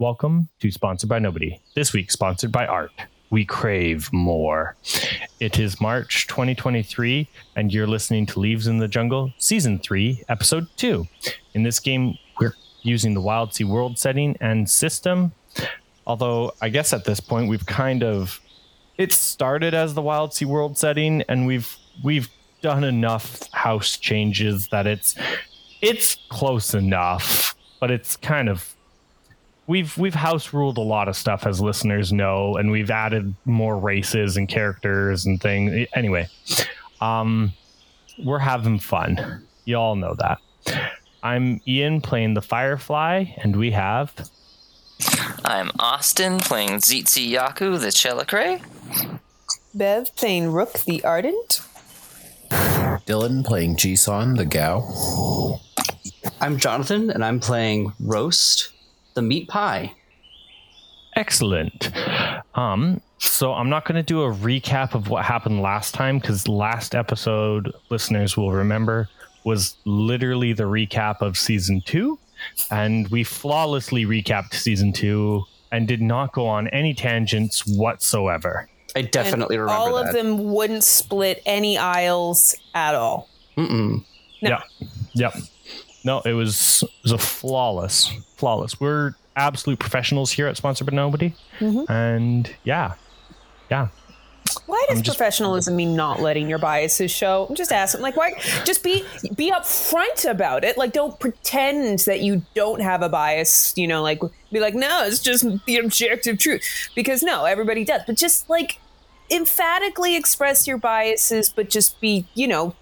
Welcome to Sponsored by Nobody. This week, sponsored by Art. We crave more. It is March 2023, and you're listening to Leaves in the Jungle, Season 3, Episode 2. In this game, we're using the Wild Sea World setting and system. Although, I guess at this point, we've kind of. It started as the Wild Sea World setting, and we've we've done enough house changes that it's it's close enough, but it's kind of we've we've house ruled a lot of stuff as listeners know, and we've added more races and characters and things. Anyway, um, we're having fun. You all know that. I'm Ian playing the Firefly, and we have. I'm Austin playing Zitzi Yaku, the Tzelicrae. Bev playing Rook the Ardent. Dylan playing Jisun, the Gau. I'm Jonathan, and I'm playing Roast, the meat pie. Excellent. Um, so I'm not going to do a recap of what happened last time because last episode, listeners will remember, was literally the recap of season two, and we flawlessly recapped season two and did not go on any tangents whatsoever. I definitely And remember all that. of them wouldn't split any aisles at all. Mm-mm. No. Yep. Yep. No, it was it was a flawless, flawless. We're absolute professionals here at Sponsored by Nobody, Mhm. and yeah, yeah. Why does just- professionalism mean not letting your biases show? I'm just asking, like, why? Just be be upfront about it. Like, don't pretend that you don't have a bias. You know, like be like, no, it's just the objective truth. Because no, everybody does. But just like emphatically express your biases, but just be, you know,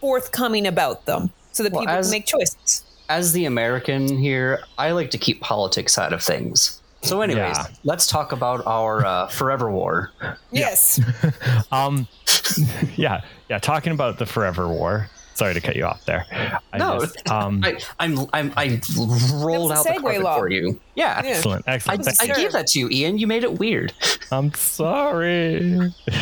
forthcoming about them, so that Well, people as- can make choices. As the American here, I like to keep politics out of things. So, anyways, Yeah. let's talk about our uh, Forever War. Yes. Um, yeah, yeah. Talking about the Forever War. Sorry to cut you off there. I No, just- um, I, I'm, I'm, I rolled out the segue carpet law. for you. Yeah. Yeah. excellent, I, excellent. I Thank you. gave that to you, Ian. You made it weird. I'm sorry.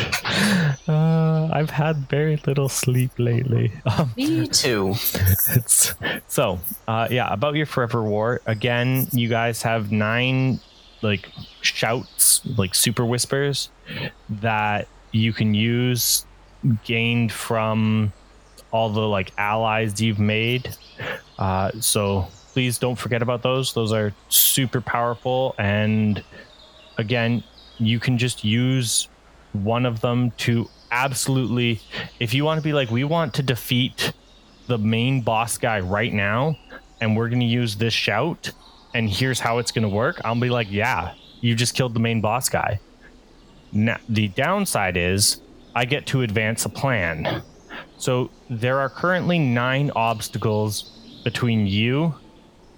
Uh, I've had very little sleep lately. Um, Me too. it's so uh yeah about your forever war again you guys have nine like shouts like super whispers that you can use gained from all the like allies you've made. Uh so please don't forget about those. Those are super powerful. And again you can just use one of them to absolutely if you want to be like we want to defeat the main boss guy right now and we're going to use this shout and here's how it's going to work i'll be like yeah you just killed the main boss guy. Now the downside is i get to advance a plan so there are currently nine obstacles between you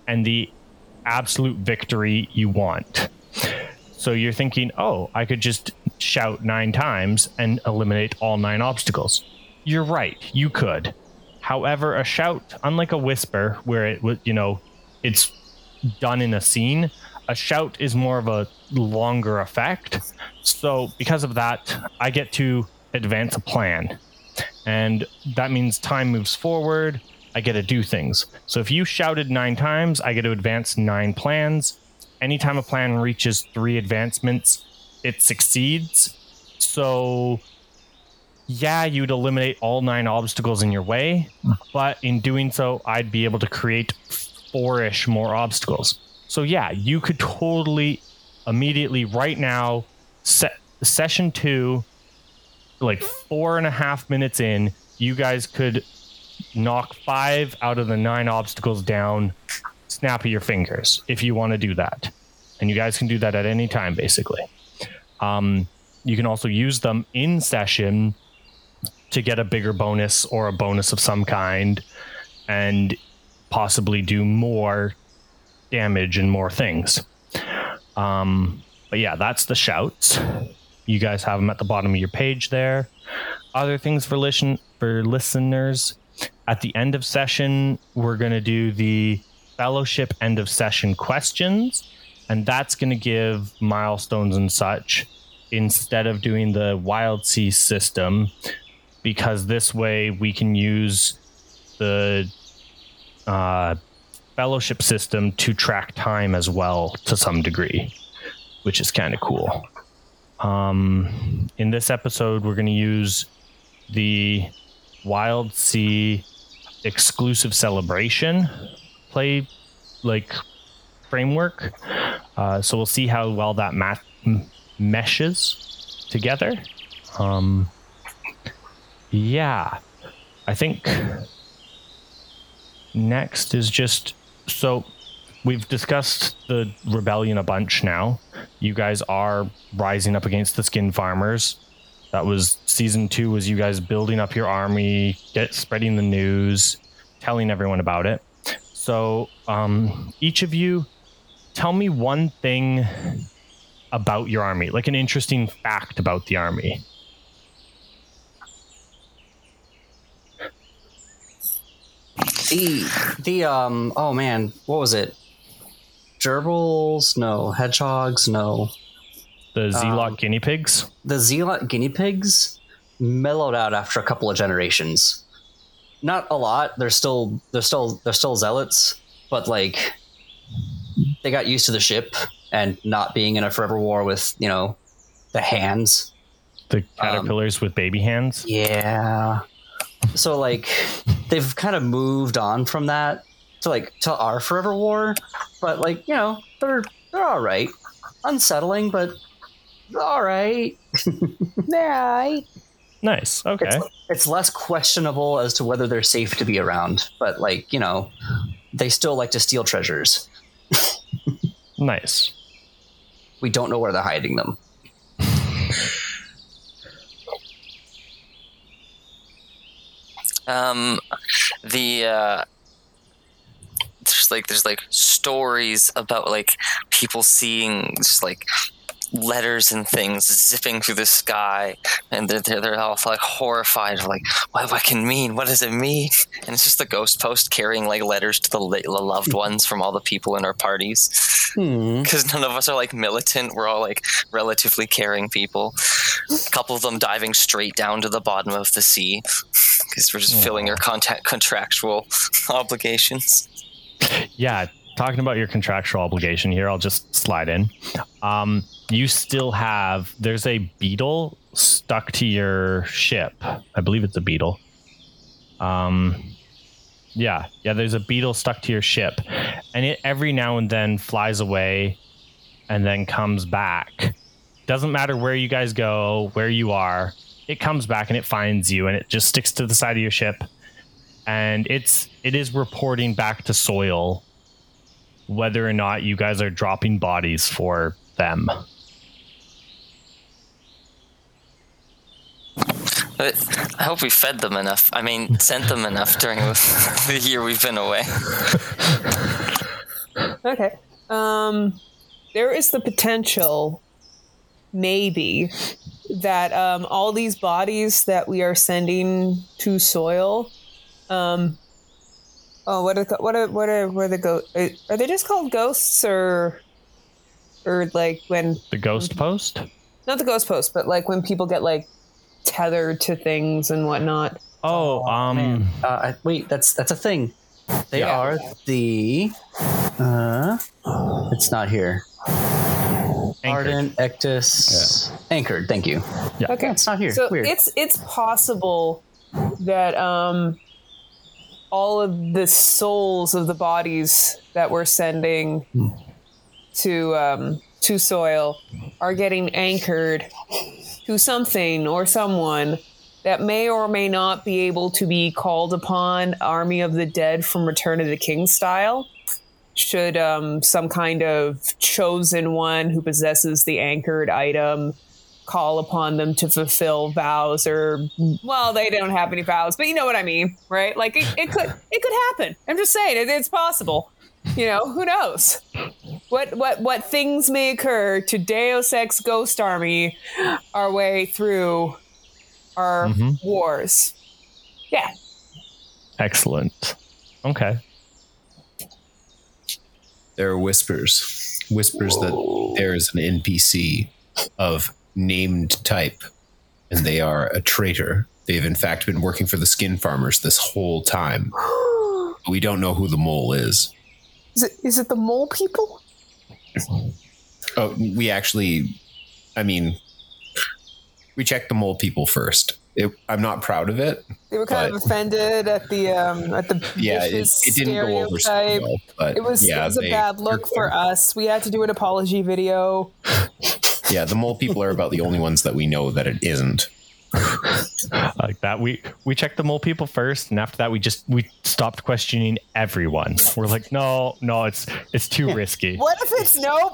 and the absolute victory you want so you're thinking oh i could just shout nine times and eliminate all nine obstacles you're right you could However, a shout, unlike a whisper, where it would, you know, it's done in a scene, a shout is more of a longer effect. So, because of that, I get to advance a plan. And that means time moves forward. I get to do things. So, if you shouted nine times, I get to advance nine plans. Anytime a plan reaches three advancements, it succeeds. So, yeah, you'd eliminate all nine obstacles in your way, but in doing so, I'd be able to create four ish more obstacles. So, yeah, you could totally immediately, right now, set session two, like four and a half minutes in, you guys could knock five out of the nine obstacles down, snap of your fingers, if you want to do that. And you guys can do that at any time, basically. Um, you can also use them in session to get a bigger bonus or a bonus of some kind and possibly do more damage and more things. Um, but yeah, that's the shouts. You guys have them at the bottom of your page there. Other things for listen for listeners. At the end of session, we're going to do the fellowship end of session questions, and that's going to give milestones and such instead of doing the wild sea system because this way we can use the uh fellowship system to track time as well to some degree, which is kind of cool. Um, in this episode, we're going to use the Wild Sea exclusive celebration play like framework. Uh, so we'll see how well that mat- m- meshes together. Um, yeah, I think next is just so we've discussed the rebellion a bunch now. You guys are rising up against the skin farmers. That was season two. Was you guys building up your army, get spreading the news, telling everyone about it. So um, each of you, tell me one thing about your army, like an interesting fact about the army. The the um oh man, what was it? Gerbils? No. Hedgehogs? No. The Zealot Um, guinea pigs. The Zealot guinea pigs mellowed out after a couple of generations. Not a lot. They're still they're still they're still zealots, but like they got used to the ship and not being in a forever war with, you know, the hands. The caterpillars with baby hands. Yeah. So like they've kind of moved on from that to like to our forever war, but like, you know, they're they're all right. Unsettling, but all right. Right. Nice. Okay. It's less questionable as to whether they're safe to be around, but like, you know, they still like to steal treasures. Nice. We don't know where they're hiding them. Um, the uh, there's like there's like stories about like people seeing just like letters and things zipping through the sky, and they're they're, they're all like horrified, like what what can mean? What does it mean? And it's just the ghost post carrying like letters to the, loved ones from all the people in our parties Hmm. because none of us are like militant. We're all like relatively caring people. A couple of them diving straight down to the bottom of the sea because we're just filling our contact contractual obligations. Yeah. Talking about your contractual obligation here, I'll just slide in. Um, you still have there's a beetle stuck to your ship. I believe it's a beetle. Um, yeah, yeah. There's a beetle stuck to your ship, and it every now and then flies away, and then comes back. Doesn't matter where you guys go, where you are, it comes back and it finds you, and it just sticks to the side of your ship, and it's it is reporting back to soil whether or not you guys are dropping bodies for them. I hope we fed them enough. I mean, sent them enough during the year we've been away. Okay. Um, there is the potential, maybe, that um, all these bodies that we are sending to soil, um, oh, what are what are what are what are the go? Are they just called ghosts or, or like when The ghost post? not the ghost post, but like when people get like tethered to things and whatnot. Oh, um, Uh, I, wait, that's that's a thing. They Yeah. are the. Uh, it's not here. anchored. Ardent, Ektus, anchored. Thank you. Yeah. Okay, It's not here. So Weird. it's it's possible that um all of the souls of the bodies that we're sending to um to soil are getting anchored to something or someone that may or may not be able to be called upon army of the dead from return of the king style should um, some kind of chosen one who possesses the anchored item call upon them to fulfill vows or well they don't have any vows but you know what i mean right like it, it could it could happen i'm just saying it, it's possible you know who knows what what what things may occur to deus ex ghost army our way through our Mhm. wars yeah excellent. Okay. There are whispers, whispers that there is an NPC of named type, and they are a traitor. They've in fact been working for the skin farmers this whole time. We don't know who the mole is. Is it is it the mole people? Oh, we actually, I mean, we checked the mole people first. It, I'm not proud of it. They were kind of offended at the um at the Yeah, it, it didn't go over so well. But It was yeah, it was a they- bad look for us. We had to do an apology video. Yeah, the mole people are about the only ones that we know that it isn't. like that we we checked the mole people first and after that we just we stopped questioning everyone we're like no no it's it's too risky What if it's nope?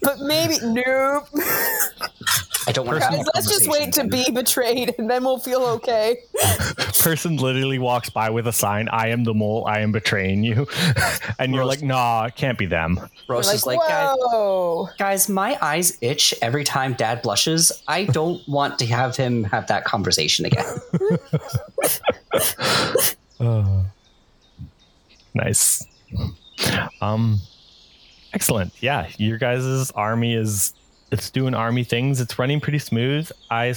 But maybe nope. I don't want to Guys, let's just wait to be betrayed and then we'll feel okay. person literally walks by with a sign i am the mole i am betraying you and you're like nah it can't be them Roast We're is like, guys, whoa. guys, my eyes itch every time Dad blushes. I don't want to have him have that conversation again. nice um excellent yeah your guys' army is it's doing army things it's running pretty smooth i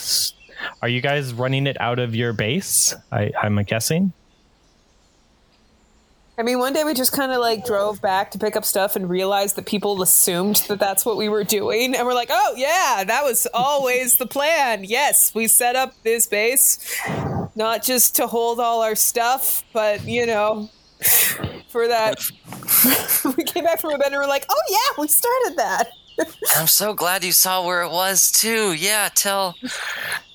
are you guys running it out of your base i i'm guessing I mean, one day we just kind of like drove back to pick up stuff and realized that people assumed that that's what we were doing. And we're like, oh, yeah, that was always the plan. Yes, we set up this base not just to hold all our stuff, but, you know, for that. we came back from a bed and we're like, oh, yeah, we started that. I'm so glad you saw where it was too. Yeah, tell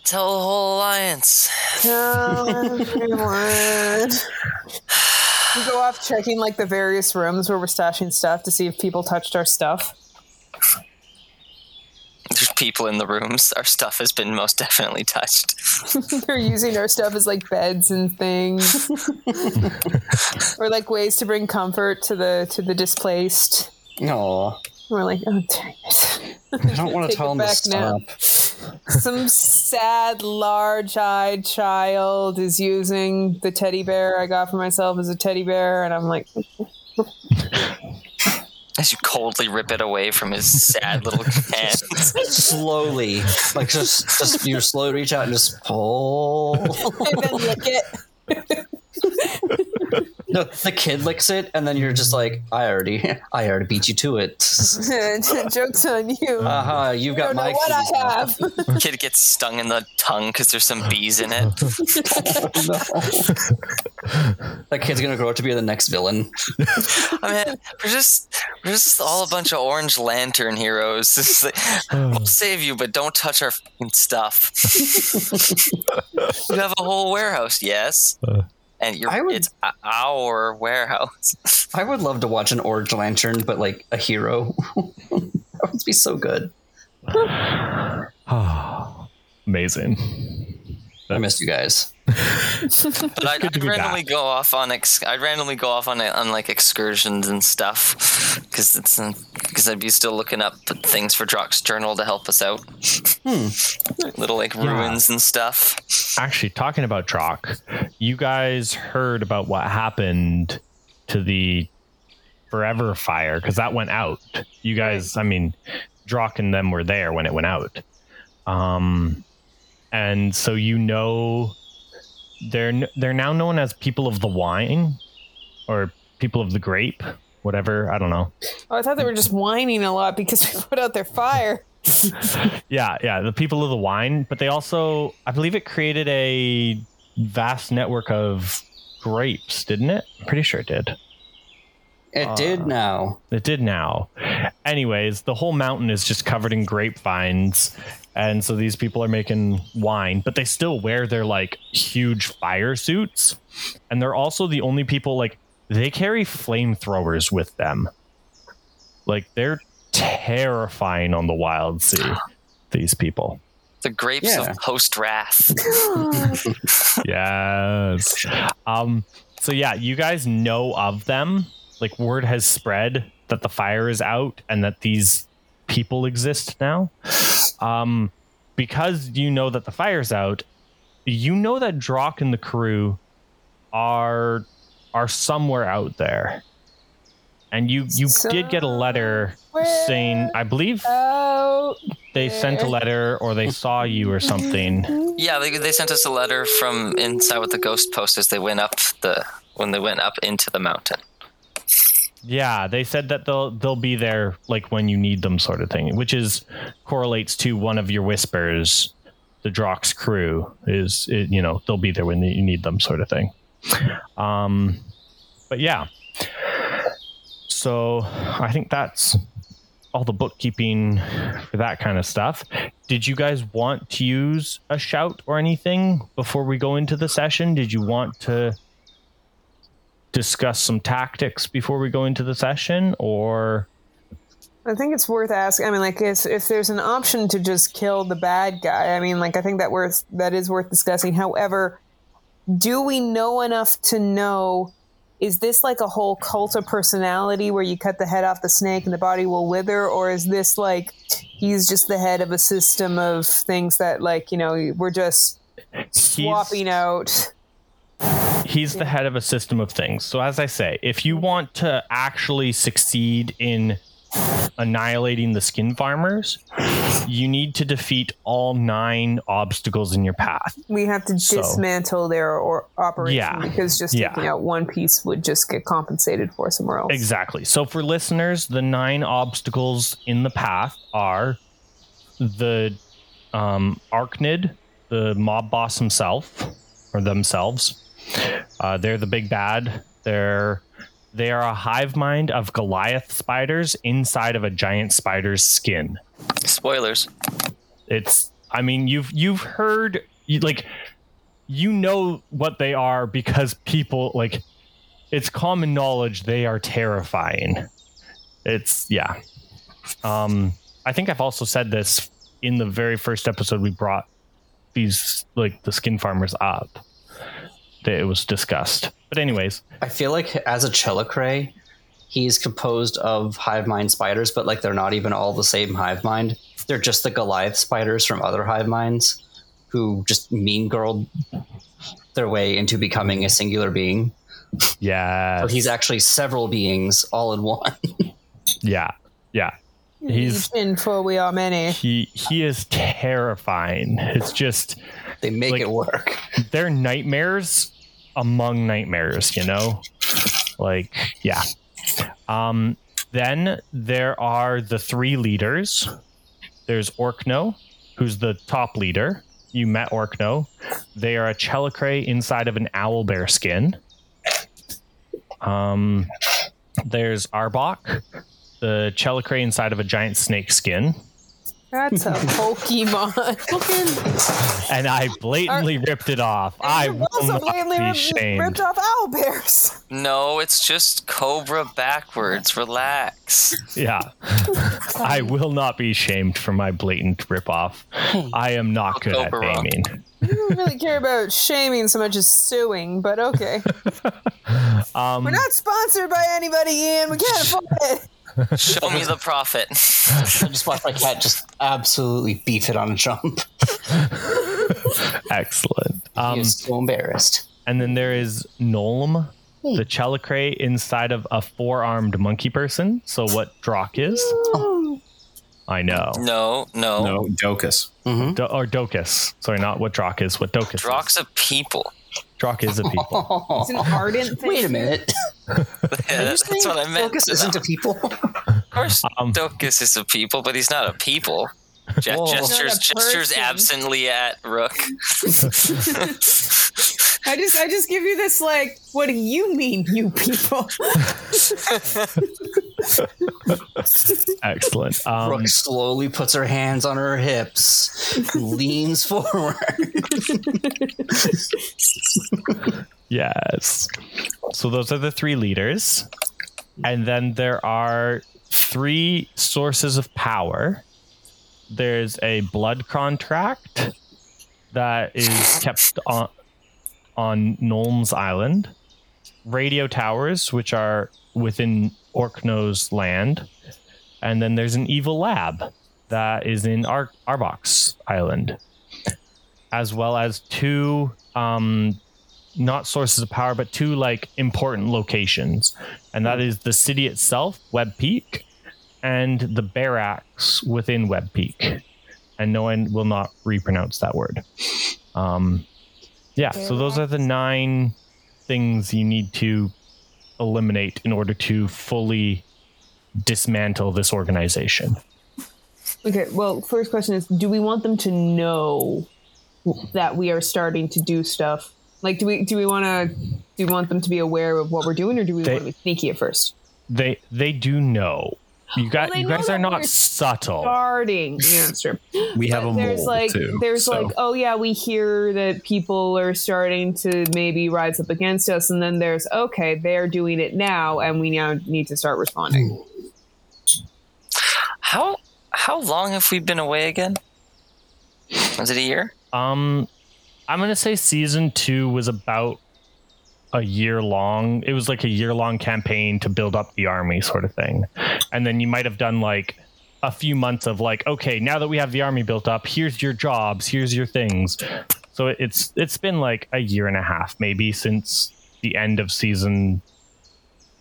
tell the whole alliance. Oh, everyone. We go off checking like the various rooms where we're stashing stuff to see if people touched our stuff. There's people in the rooms. Our stuff has been most definitely touched. They're using our stuff as like beds and things, or like ways to bring comfort to the to the displaced. No, We're like, oh dang it! I don't want to tell him to back now. stop. Some sad, large-eyed child is using the teddy bear I got for myself as a teddy bear, and I'm like, As you coldly rip it away from his sad little hands. Slowly, like just, just you slowly reach out and just pull. and then lick it. No, the kid licks it, and then you're just like, I already, I already beat you to it. Jokes on you. Haha, you've got don't know my what keys. I have. Kid gets stung in the tongue because there's some bees in it. That kid's gonna grow up to be the next villain. I mean, we're just we're just all a bunch of orange lantern heroes. It's like, we'll save you, but don't touch our fucking stuff. you have a whole warehouse, yes, Uh. And you're, I would- it's our warehouse. I would love to watch an Orange Lantern, but like a hero. that would be so good. amazing I missed you guys. But I'd, I'd randomly back. go off on ex- I'd randomly go off on on like excursions and stuff because it's because I'd be still looking up things for Drock's journal to help us out. Little like ruins and stuff. actually talking about Drock, you guys heard about what happened to the Forever Fire because that went out. You guys, I mean, Drock and them were there when it went out. Um, and so you know they're they're now known as people of the wine or people of the grape, whatever. I don't know. Oh, I thought they were just whining a lot because we put out their fire. Yeah, yeah, the people of the wine, but they also, I believe, it created a vast network of grapes, didn't it? I'm pretty sure it did. It Uh, did now. It did now. Anyways, the whole mountain is just covered in grapevines. And so these people are making wine, but they still wear their like huge fire suits. And they're also the only people like they carry flamethrowers with them. Like they're terrifying on the wild sea, these people. The grapes Yeah. of post wrath. yes. Um, so yeah, you guys know of them. Like word has spread that the fire is out and that these people exist now. Um, because you know that the fire's out, you know that Drock and the crew are are somewhere out there. And you you did get a letter saying I believe Oh, they sent a letter or they saw you or something. Yeah, they, they sent us a letter from inside with the ghost post as they went up the when they went up into the mountain. Yeah, they said that they'll they'll be there like when you need them, sort of thing, which is correlates to one of your whispers. The Drock's crew is, it, you know, they'll be there when you need them, sort of thing. Um, but yeah, so I think that's all the bookkeeping for that kind of stuff. Did you guys want to use a shout or anything before we go into the session? Did you want to discuss some tactics before we go into the session or I think it's worth asking. I mean, like, if, if there's an option to just kill the bad guy, I mean, like, I think that worth that is worth discussing. However, do we know enough to know? Is this like a whole cult of personality where you cut the head off the snake and the body will wither, or is this like he's just the head of a system of things that, like, you know, we're just swapping out? He's the head of a system of things. So as I say, if you want to actually succeed in annihilating the skin farmers, you need to defeat all nine obstacles in your path. We have to So- dismantle their or operation Yeah. because just Yeah. taking out one piece would just get compensated for somewhere else. Exactly. So for listeners, the nine obstacles in the path are the um, Arknid, the mob boss himself, or themselves. Uh, they're the big bad. They're they are a hive mind of Goliath spiders inside of a giant spider's skin. Spoilers. It's I mean you've you've heard you, like you know what they are because people like it's common knowledge they are terrifying. It's yeah. Um I think I've also said this in the very first episode we brought these like the skin farmers up. That it was discussed. But anyways, I feel like as a Tzelicrae, he's composed of hive mind spiders, but like they're not even all the same hive mind. They're just the Goliath spiders from other hive minds who just mean girl their way into becoming a singular being. yeah. So he's actually several beings all in one. yeah. Yeah. He's in for we are many. he he is terrifying. It's just they make Like- it work. they're nightmares among nightmares, you know? Like, yeah. Um, then there are the three leaders. There's Orkno, who's the top leader. You met Orkno. They are a Tzelicrae inside of an owl bear skin. Um, there's Arbok, the Tzelicrae inside of a giant snake skin. That's a Pokemon. And I blatantly ripped it off. I You will not blatantly be ripped, shamed. ripped off owl bears. No, it's just Cobra backwards. Relax. Yeah. I will not be shamed for my blatant ripoff. I am not good at Cobra. gaming. I don't really care about shaming so much as suing, but okay. Um, We're not sponsored by anybody, Ian. We can't afford it. Show me the profit. I just watched my cat just absolutely beef it on a jump. excellent. he Um, is so embarrassed. and then there is Nolm, the Tzelicrae inside of a four armed monkey person. So, what Drock is? I know. No, no. No, Docus. Do- or Docus. Sorry, not what Drock is, what Docus Drock's is. a people. Drock is a people. It's an ardent thing. Wait a minute. Yeah, that's what I meant. Focus isn't a people. Of course, Um, Docus is a people, but he's not a people. Je- Whoa. gestures, gestures absently at Rook. I just, I just give you this like, what do you mean, you people? Excellent. Um, Rook slowly puts her hands on her hips, leans forward. Yes. So those are the three leaders. And then there are three sources of power. There's a blood contract that is kept on on Nolm's Island. Radio towers, which are within Orkno's land. And then there's an evil lab that is in Ar- Arbok's Island. As well as two um, not sources of power, but two like important locations, and that is the city itself, Web Peak, and the barracks within Web Peak. And no one will not repronounce that word. Um, yeah, so those are the nine things you need to eliminate in order to fully dismantle this organization. Okay, well, first question is do we want them to know that we are starting to do stuff? Like do we do we want to do we want them to be aware of what we're doing or do we They- want to be sneaky at first? They they do know. You guys they you guys are not subtle. Starting. Yeah, that's true. We have a there's mole like too. there's so. like oh yeah we hear that people are starting to maybe rise up against us and then there's okay they're doing it now and we now need to start responding How how long have we been away again? Was it a year? Um, I'm gonna say season two was about a year long. It was like a year long campaign to build up the army, sort of thing. And then you might have done like a few months of like, okay, now that we have the army built up, here's your jobs, here's your things. So it's it's been like a year and a half, maybe since the end of season,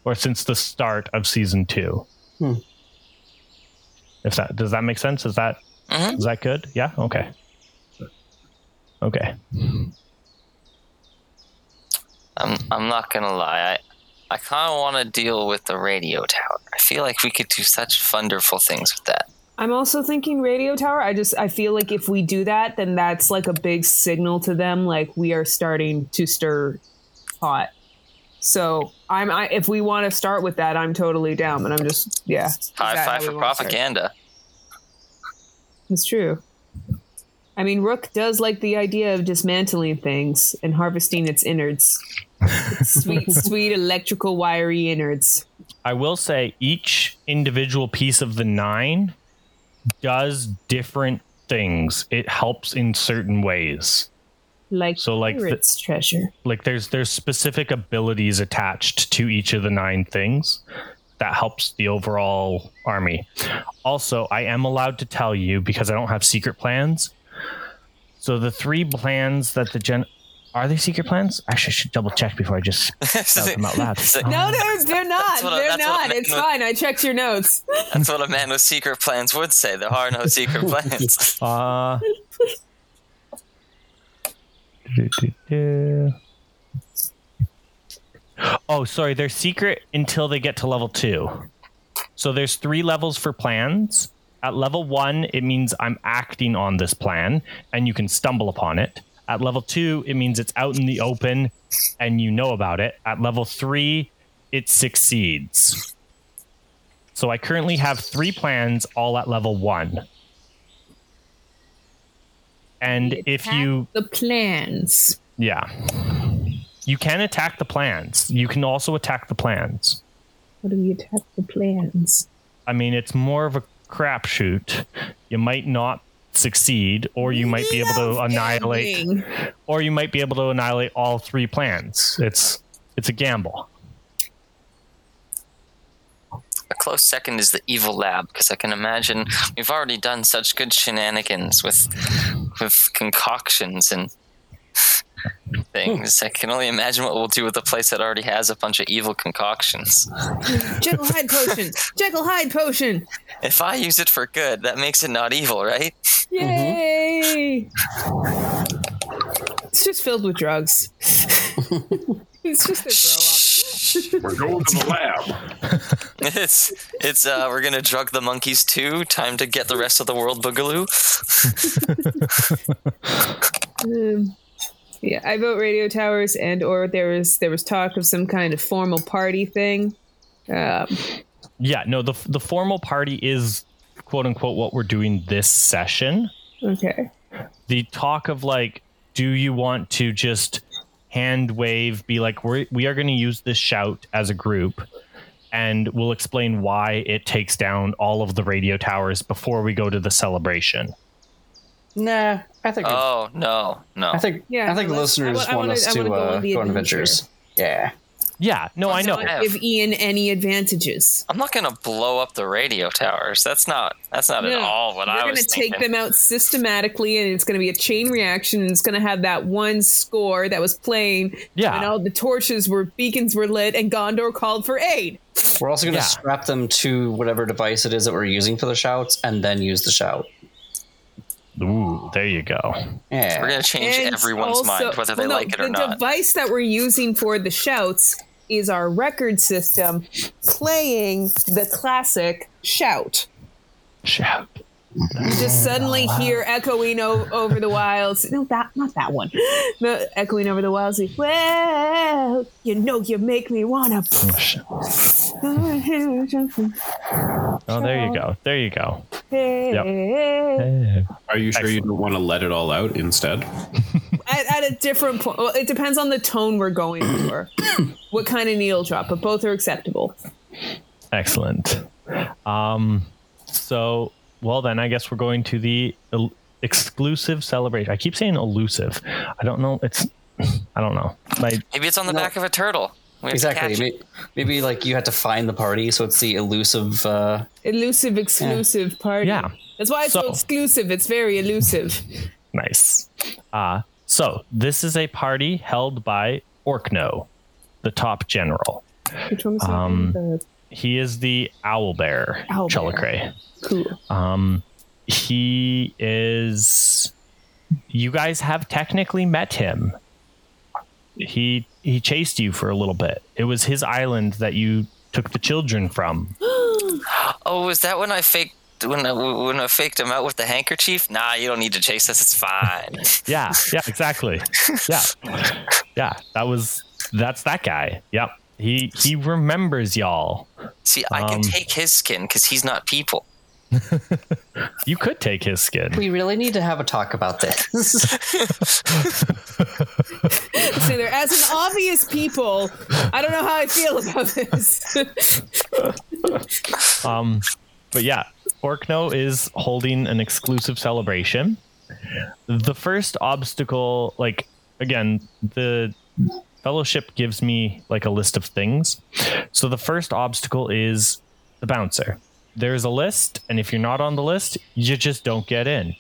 or since the start of season two. Hmm. If that does that make sense? Is that Mhm. is that good? Yeah. Okay. Okay. I'm I'm not gonna lie. I I kind of want to deal with the radio tower. I feel like we could do such wonderful things with that. i'm also thinking radio tower i just i feel like if we do that then that's like a big signal to them like we are starting to stir pot so i'm I, if we want to start with that i'm totally down but i'm just yeah High five for propaganda. It's true. I mean, Rook does like the idea of dismantling things and harvesting its innards. Its sweet, sweet electrical wiry innards. I will say each individual piece of the nine does different things. It helps in certain ways. Like So, like the- pirate's treasure. Like there's there's specific abilities attached to each of the nine things that helps the overall army. Also, I am allowed to tell you because I don't have secret plans. So the three plans that the gen are they secret plans? Actually, I should double check before I just shout them out loud. It's like- No, they're, they're not. That's what they're that's what I not. It's with- fine. I checked your notes. That's what a man with secret plans would say. There are no secret plans. Uh, oh, sorry. They're secret until they get to level two. So there's three levels for plans. At level one, it means I'm acting on this plan and you can stumble upon it. At level two, it means it's out in the open and you know about it. At level three, it succeeds. So I currently have three plans all at level one. And if you the plans. yeah. You can attack the plans. You can also attack the plans. How do we attack the plans? I mean, it's more of a crapshoot. You might not succeed, or you might be able to annihilate, or you might be able to annihilate all three plans. It's it's a gamble. A close second is the evil lab because I can imagine we've already done such good shenanigans with with concoctions and things. I can only imagine what we'll do with a place that already has a bunch of evil concoctions. Jekyll Hyde potion. Jekyll Hyde potion. If I use it for good, that makes it not evil, right? Yay! It's just filled with drugs. it's just a grow up. We're going to the lab. It's it's uh we're gonna drug the monkeys too. Time to get the rest of the world boogaloo. Um, yeah, I vote radio towers, and or there was there was talk of some kind of formal party thing. Um, Yeah, no, the the formal party is quote unquote what we're doing this session. okay. the talk of like do you want to just hand wave be like we're, we are going to use this shout as a group and we'll explain why it takes down all of the radio towers before we go to the celebration Nah, I think Oh no, no. I think Yeah, I think no, the let's- I listeners wa- I want wanna- us to wanna go uh, on the go on adventures. Yeah. yeah no i know Don't give Ian any advantages. I'm not gonna blow up the radio towers. That's not that's not at all what We're I gonna take them out systematically, and it's going to be a chain reaction. And it's going to have that one score that was playing Yeah. when all the torches were beacons were lit, and Gondor called for aid. We're also going to Yeah. strap them to whatever device it is that we're using for the shouts, and then use the shout. Ooh, there you go Yeah. We're gonna change And everyone's also- mind whether they well, no, like it or not. the device that we're using for the shouts is our record system playing the classic shout. Shout. You just suddenly hear echoing o- over the wilds. No, that not that one. No, echoing over the wilds. like, Well, you know, you make me wanna. Oh, Oh, there you go. There you go. Hey. Are you sure you don't want to let it all out instead? At, at a different point. Well, it depends on the tone we're going for. what kind of needle drop, but both are acceptable. Excellent. Um, so, well, then I guess we're going to the el- exclusive celebration. I keep saying elusive. I don't know. It's, I don't know. My, Maybe it's on the back of a turtle. We have to Exactly. Maybe, maybe like you had to find the party, so it's the elusive. Uh, Elusive, exclusive party. Yeah. That's why it's so, So- exclusive. It's very elusive. nice. Uh, so this is a party held by Orkno, the top general. Which one was? Um, The- He is the owl bear, Owl. Tzelicrae. cool. Um, he is. You guys have technically met him. He he chased you for a little bit. It was his island that you took the children from. Oh, was that when I faked when I, when I faked him out with the handkerchief? Nah, you don't need to chase us. It's fine. Yeah, yeah, exactly. Yeah, yeah. That was that's that guy. Yep. He he remembers y'all. See, I can Um, take his skin because he's not people. You could take his skin. we really need to have a talk about this. So there, as an obvious people, I don't know how I feel about this. Um, but yeah, Orkno is holding an exclusive celebration. The first obstacle, like again, the fellowship gives me like a list of things. So the first obstacle is the bouncer. There's a list, and if you're not on the list, you just don't get in.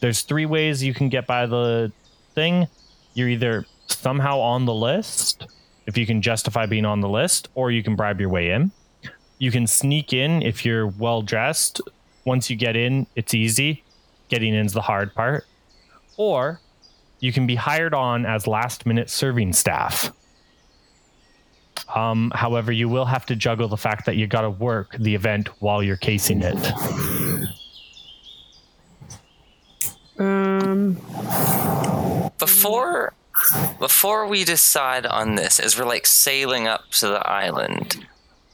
There's three ways you can get by the thing. You're either somehow on the list, if you can justify being on the list, or you can bribe your way in. You can sneak in if you're well dressed. Once you get in, it's easy. Getting in's the hard part. Or you can be hired on as last minute serving staff. Um, however, you will have to juggle the fact that you got to work the event while you're casing it. um, Before before we decide on this, as we're like sailing up to the island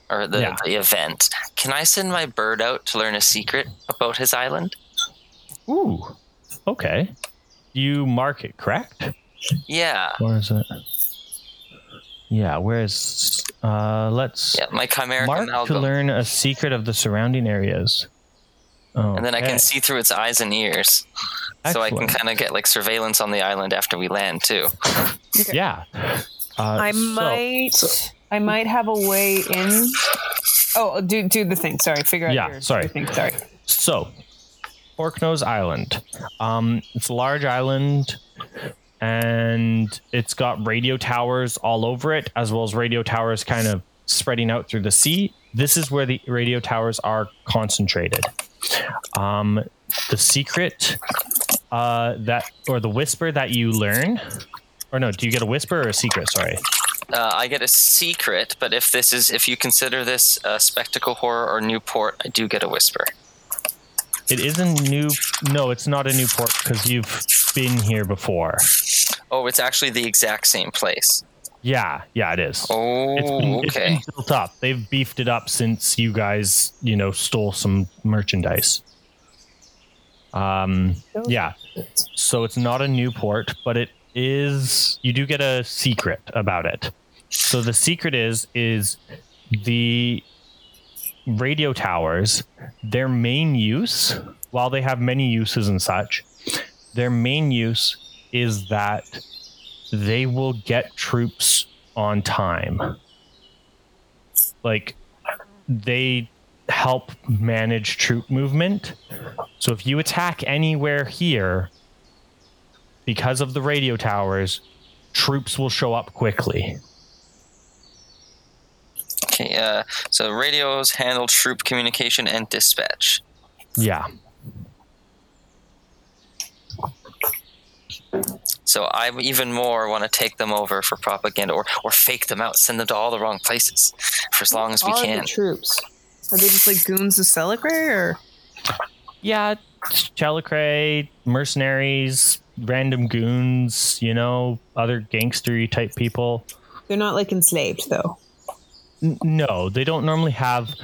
or the, Yeah. the event, can I send my bird out to learn a secret about his island? Ooh, okay. You mark it correct? Yeah. Where is it? Yeah, where's uh let's Yeah, my chimeric mark to amalgam. learn a secret of the surrounding areas. Oh, and then I can see through its eyes and ears. So I can kind of get like surveillance on the island after we land too. Yeah. Uh, I so- might, I might have a way in. Oh, do do the thing. Sorry, figure out Yeah, your, sorry. your thing. Sorry. So, Orkno's Island. Um, it's a large island, and it's got radio towers all over it, as well as radio towers kind of spreading out through the sea. This is where the radio towers are concentrated. Um, the secret uh, that, or the whisper that you learn, or no, do you get a whisper or a secret? Sorry. Uh, I get a secret, but if this is if you consider this a spectacle horror or Newport, I do get a whisper. It is a new. No, it's not a new port because you've been here before. Oh, it's actually the exact same place. Yeah, yeah, it is. Oh, It's been, it's okay. been built up. They've beefed it up since you guys, you know, stole some merchandise. Um, yeah. So it's not a new port, but it is. You do get a secret about it. So the secret is is the radio towers. Their main use, while they have many uses and such, their main use is that they will get troops on time. Like they help manage troop movement. So if you attack anywhere here because of the radio towers, troops will show up quickly. Okay, uh, so radios handle troop communication and dispatch. Yeah. So I even more want to take them over for propaganda or, or fake them out, send them to all the wrong places for as long as we can. the troops? Are they just like goons of Tzelicrae or? Yeah, Tzelicrae, mercenaries, random goons, you know, other gangstery type people. They're not like enslaved though. N- no, they don't normally have.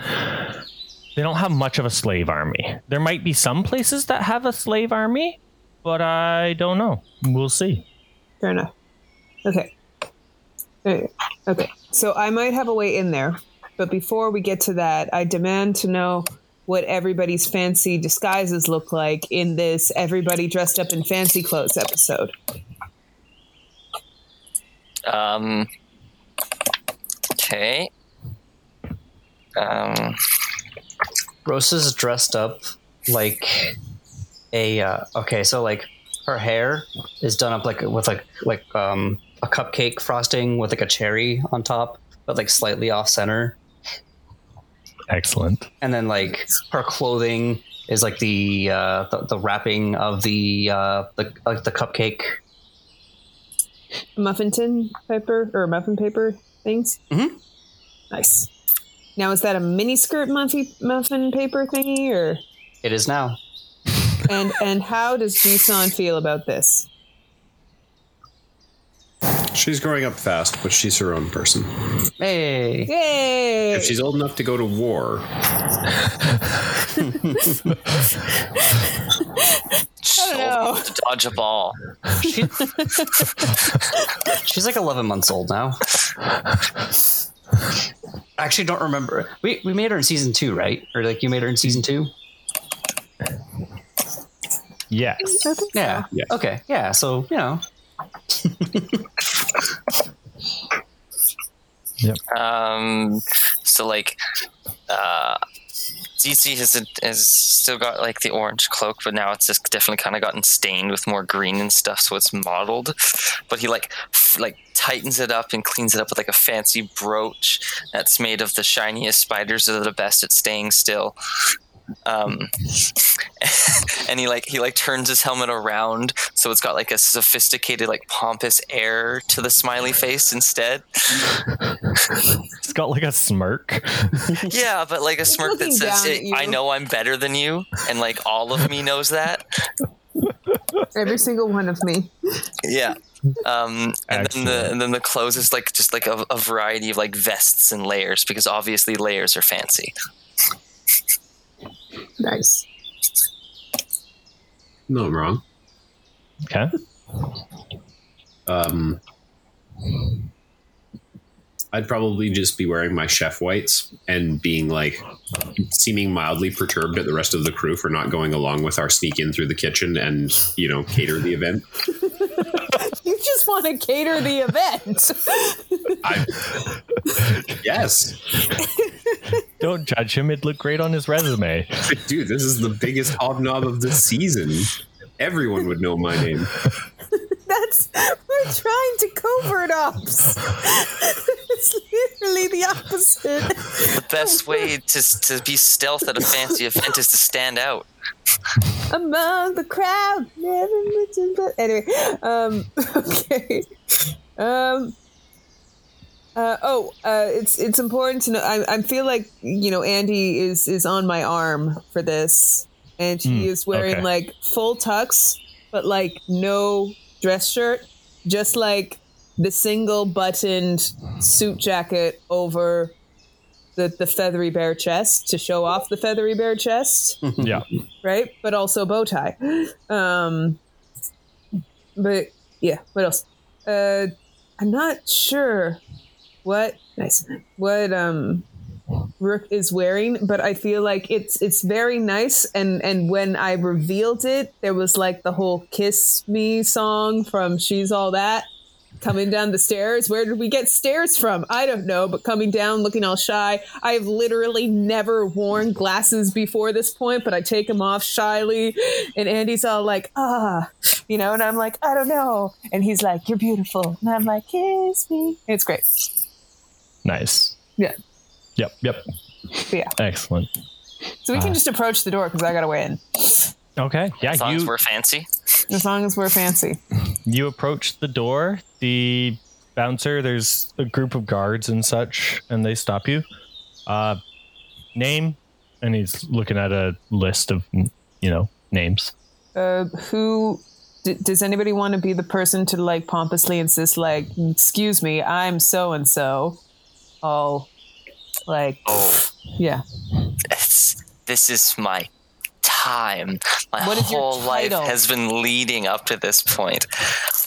They don't have much of a slave army. There might be some places that have a slave army, but I don't know. We'll see. Fair enough. Okay. Okay. Okay. So I might have a way in there, but before we get to that, I demand to know what everybody's fancy disguises look like in this everybody dressed up in fancy clothes episode. Um. Okay. Um. Rose is dressed up like a uh, okay, so like her hair is done up like with like like um a cupcake frosting with like a cherry on top, but like slightly off center. Excellent. And then like her clothing is like the uh the, the wrapping of the uh the like the cupcake. Muffin tin paper or muffin paper things? Mhm. Nice. Now, is that a mini skirt muffin, muffin paper thingy or? It is now. And and how does Jisun feel about this? She's growing up fast, but she's her own person. Hey. Yay! If she's old enough to go to war, So know. to dodge a ball. She, she's like 11 months old now. I actually don't remember. We, we made her in season two, right? Or like you made her in season two? Yes. I Yeah. Yes. Okay. Yeah. So, you know, yep. Um, so like, uh, ZC has has still got like the orange cloak, but now it's just definitely kind of gotten stained with more green and stuff, so it's mottled. But he like f- like tightens it up and cleans it up with like a fancy brooch that's made of the shiniest spiders that are the best at staying still. Um, and he like he like turns his helmet around so it's got like a sophisticated like pompous air to the smiley face instead. It's got like a smirk. Yeah, but like a smirk that says, down at you. "I know I'm better than you," and like all of me knows that. Every single one of me. Yeah. Um, and then the and then the clothes is like just like a, a variety of like vests and layers because obviously layers are fancy. Nice. no, I'm wrong. Okay. Um, I'd probably just be wearing my chef whites and being like seeming mildly perturbed at the rest of the crew for not going along with our sneak in through the kitchen and you know cater the event. You just want to cater the event. I yes, Don't judge him. It'd look great on his resume. dude, this is the biggest hobnob of the season. Everyone would know my name. That's we're trying to covert ops. it's literally the opposite. The best way to to be stealth at a fancy event is to stand out. Among the crowd, never mentioned but anyway. Um, okay. Um. Uh, oh, uh, it's it's important to know. I, I feel like you know Andy is is on my arm for this, and he Hmm, is wearing okay. like full tux, but like no dress shirt, just like the single buttoned suit jacket over the the feathery bare chest to show off the feathery bare chest Yeah. right? But also bow tie. Um, but yeah, what else? Uh, I'm not sure what nice what um Rook is wearing, but I feel like it's it's very nice. And and when I revealed it, there was like the whole "Kiss Me" song from "She's All That." Coming down the stairs. Where did we get stairs from? I don't know, but coming down looking all shy. I have literally never worn glasses before this point, but I take them off shyly. And Andy's all like, ah, you know, and I'm like, I don't know. And he's like, you're beautiful. And I'm like, kiss me. It's great. Nice. Yeah. Yep. Yep. Yeah. Excellent. So we can just approach the door because I got to weigh in. Okay. Yeah. As long as we're fancy. As long as we're fancy. you approach the door. The bouncer, there's a group of guards and such, and they stop you. Uh, name, and he's looking at a list of you know names. Uh, who d- does anybody want to be the person to like pompously insist, like, "Excuse me, I'm so and so." Oh, like, Oh, yeah. it's, this is my time. My What whole life has been leading up to this point.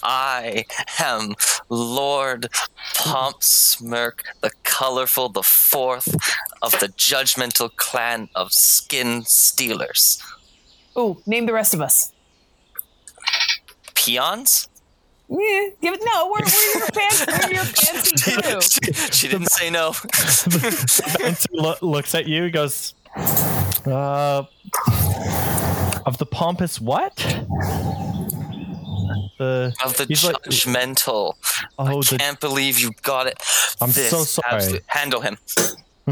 I am Lord Pomp Smirk, the colorful, the fourth of the judgmental clan of skin stealers. Oh, name the rest of us. Peons? Yeah, give it. No, we're, we're your fancy, we're your fancy crew. she, she didn't say no. bouncer lo- looks at you. He goes, uh, "Of the pompous what?" The Of the he's like- judgmental. I the Can't believe you got it. I'm This so sorry. absolute- Handle him.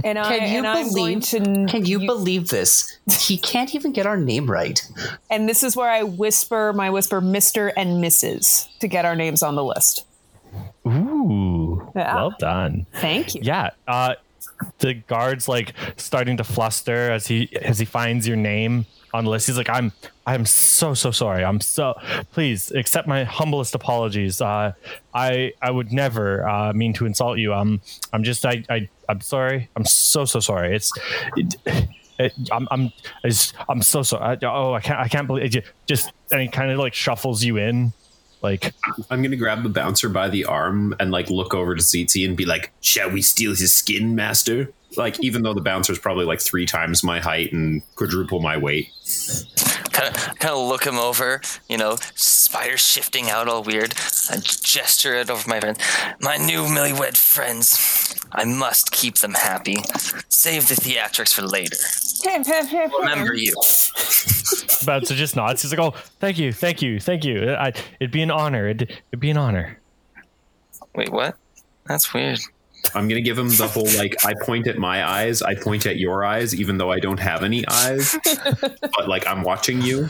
And I Can you and I'm going believe- to. Can you believe this? He can't even get our name right. And this is where I whisper my whisper, Mister and Mrs. to get our names on the list. ooh, Yeah. well done. Thank you. Yeah. Uh, the guards like starting to fluster as he as he finds your name on the list. He's like, "I'm I'm so so sorry. I'm so please accept my humblest apologies. Uh, I I would never uh, mean to insult you. I'm I'm just I I'm sorry. I'm so so sorry. It's." It, it, I'm I'm I'm so sorry. I, oh, I can't I can't believe it. Just and he kind of like shuffles you in, like I'm gonna grab the bouncer by the arm and like look over to Tsitsi and be like, "Shall we steal his skin, master?" Like, even though the bouncer's probably like three times my height and quadruple my weight. Kind of, kind of look him over. You know, spider shifting out all weird. I gesture it over my friend. My new newlywed friends. I must keep them happy. Save the theatrics for later. Remember you. Bouncer just nods. He's like, "Oh, thank you, thank you, thank you. I, it'd be an honor. It'd, it'd be an honor." Wait, what? That's weird. I'm gonna give him the whole like I point at my eyes, I point at your eyes, even though I don't have any eyes. but like I'm watching you.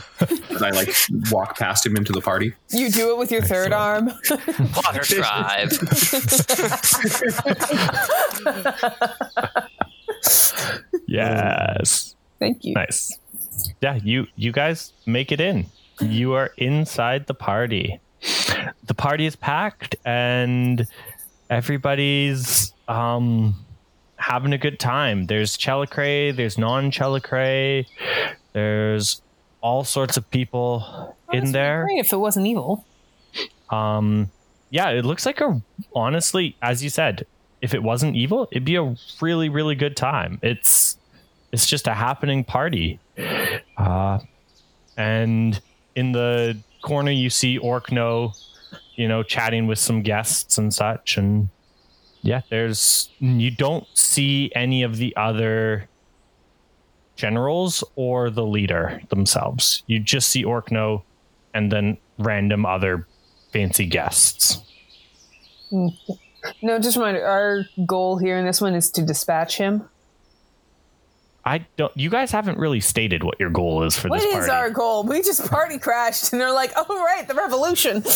And I like walk past him into the party. You do it with your third arm. Water drive. Yes, Thank you. nice. Yeah, you you guys make it in. You are inside the party. The party is packed, and everybody's um having a good time. There's Tzelicrae, there's non-Tzelicrae, there's all sorts of people in there. If it wasn't evil. Um, yeah, it looks like a honestly, as you said, if it wasn't evil, it'd be a really, really good time. It's it's just a happening party. Uh, and in the corner, you see Orkno, you know, chatting with some guests and such. And yeah, there's you don't see any of the other generals or the leader themselves. You just see Orkno and then random other fancy guests. No, just a reminder. Our goal here in this one is to dispatch him. I don't. You guys haven't really stated what your goal is for What this is party. our goal? We just party crashed, and they're like, "Oh right, the revolution."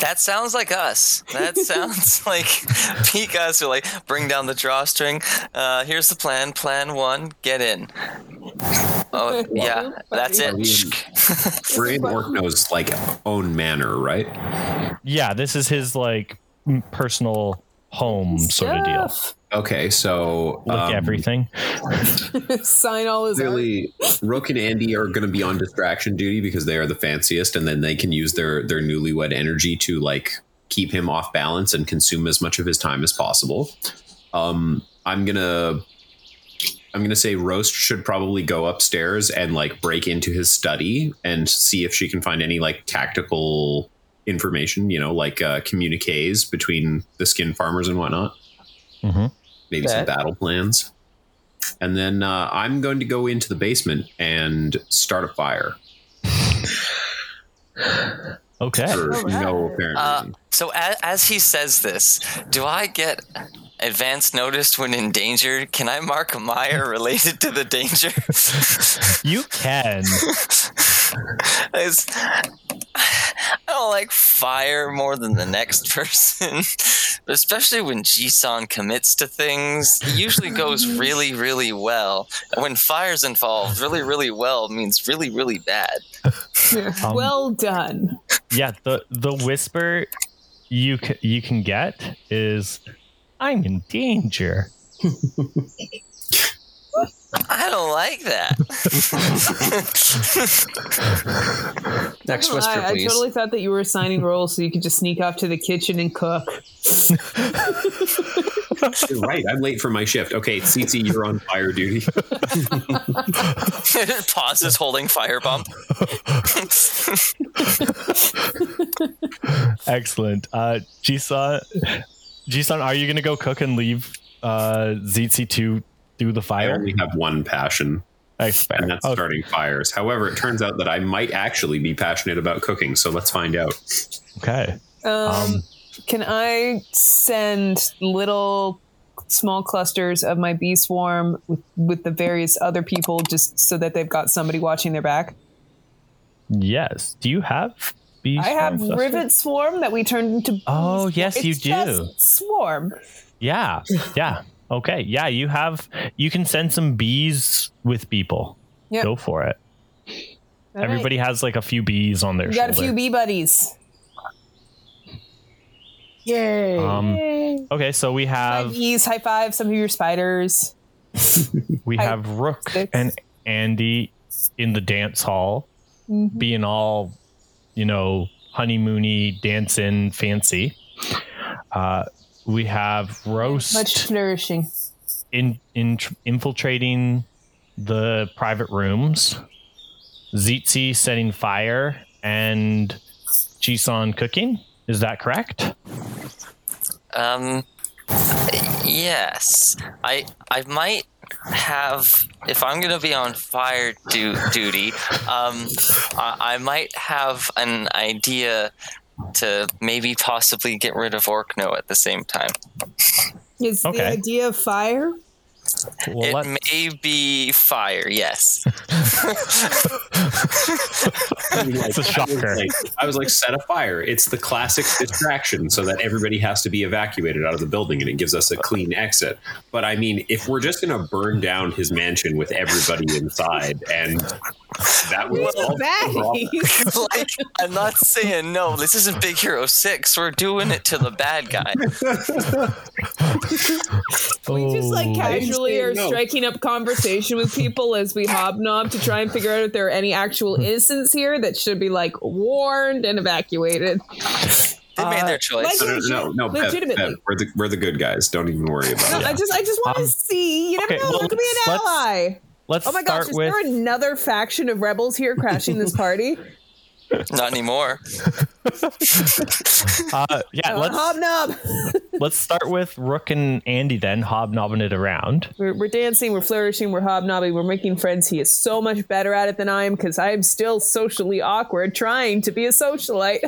That sounds like us. That sounds like peak us or like bring down the drawstring. Uh, here's the plan. Plan one, get in. Oh yeah, that's it. Are we in- We're in Orkno's like own manor, right? yeah, this is his like personal home sort of deal. Okay, so Like um, everything. Sign all his Really, Clearly, Rook and Andy are going to be on distraction duty because they are the fanciest, and then they can use their their newlywed energy to like keep him off balance and consume as much of his time as possible. Um, I'm gonna I'm gonna say Roast should probably go upstairs and like break into his study and see if she can find any like tactical information, you know, like uh, communiques between the skin farmers and whatnot. Mhm. Maybe some battle plans. And then uh, I'm going to go into the basement and start a fire Okay. for Alright. no apparent Uh, reason. so as, as he says this, do I get advance notice when in danger? Can I mark mire related to the danger? You can. It's- I don't like fire more than the next person, but especially when Jisan commits to things, it usually goes really, really well. And when fire's involved, really, really well means really, really bad. Um, well done. yeah, the the whisper you c- you can get is I'm in danger. I don't like that. Next I, whisper, I please. totally thought that you were assigning roles so you could just sneak off to the kitchen and cook. You're right. I'm late for my shift. Okay, CC, you're on fire duty. Pauses holding firebomb. Excellent. Uh, Jisan, Jisan, are you gonna go cook and leave uh, Zitzi to do the fire? I fire? only have one passion, That's fair. and that's Oh, starting fires. However, it turns out that I might actually be passionate about cooking, so let's find out. okay. Um, Um, can I send little small clusters of my bee swarm with, with the various other people just so that they've got somebody watching their back? Yes. Do you have bees? I have cluster? rivet swarm that we turned into. Bees. Oh, bees. yes, you do. just Swarm. Yeah. Yeah. Okay. Yeah. You have. You can send some bees with people. Yep. Go for it. All right. Everybody has like a few bees on their We got a few bee buddies. Yay! Um, okay, so we have have bees, high five some of your spiders. we have Rook six. and Andy in the dance hall, Mhm. being all, you know, honeymoony, dancing, fancy. Uh, we have Roast Much flourishing. in, in infiltrating the private rooms, Zitzi setting fire, and Jisan cooking. Is that correct? Um, yes, I I might have if I'm gonna be on fire du- duty. Um, I, I might have an idea to maybe possibly get rid of Orkno at the same time. Is the idea of fire? Well, it let- may be fire. Yes. it's a shocker. Like, I was like, set a fire. It's the classic distraction so that everybody has to be evacuated out of the building and it gives us a clean exit. But I mean, if we're just going to burn down his mansion with everybody inside and that was solve the like I'm not saying no. This isn't Big Hero Six. We're doing it to the bad guy. We just like Oh. casually are no. striking up conversation with people as we hobnob to try and figure out if there are any actual innocents here that should be like warned and evacuated. They made Uh, their choice. like- No, no, no, no Bev, Legitimately. Bev, we're the we're the good guys. Don't even worry about No, it. I just I just want to Um, see. You never okay, know. well, there could be an ally. Let's Oh my gosh, start is with there another faction of rebels here crashing this party? Not anymore. uh, yeah. Uh, Let's hobnob. let's start with Rook and Andy then hobnobbing it around. We're, we're dancing, we're flourishing, we're hobnobbing, we're making friends. He is so much better at it than I am because I am still socially awkward trying to be a socialite.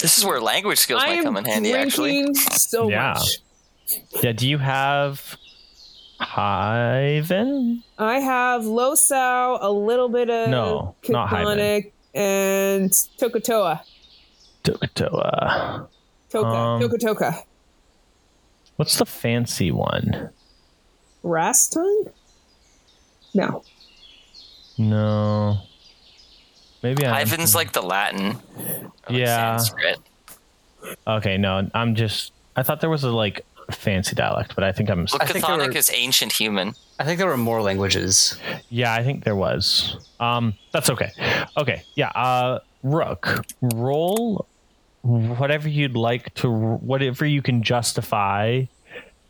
This is where language skills I might come in handy. Actually, drinking so Yeah. much. Yeah. Do you have Hyven? I have Losau, a little bit of No, not Chthonic, and Tokotoa. Tokotoa. Toka. Um, Tokotoka. What's the fancy one? Rastung? No. No. Maybe I. Ivan's like the Latin. or Yeah. Sanskrit. Okay, no, I'm just. I thought there was a like fancy dialect, but I think I'm. Well, I think there Chthonic were- is ancient human. I think there were more languages. Yeah, I think there was. Um, that's okay. Okay, yeah. Uh, Rook, roll whatever you'd like to, whatever you can justify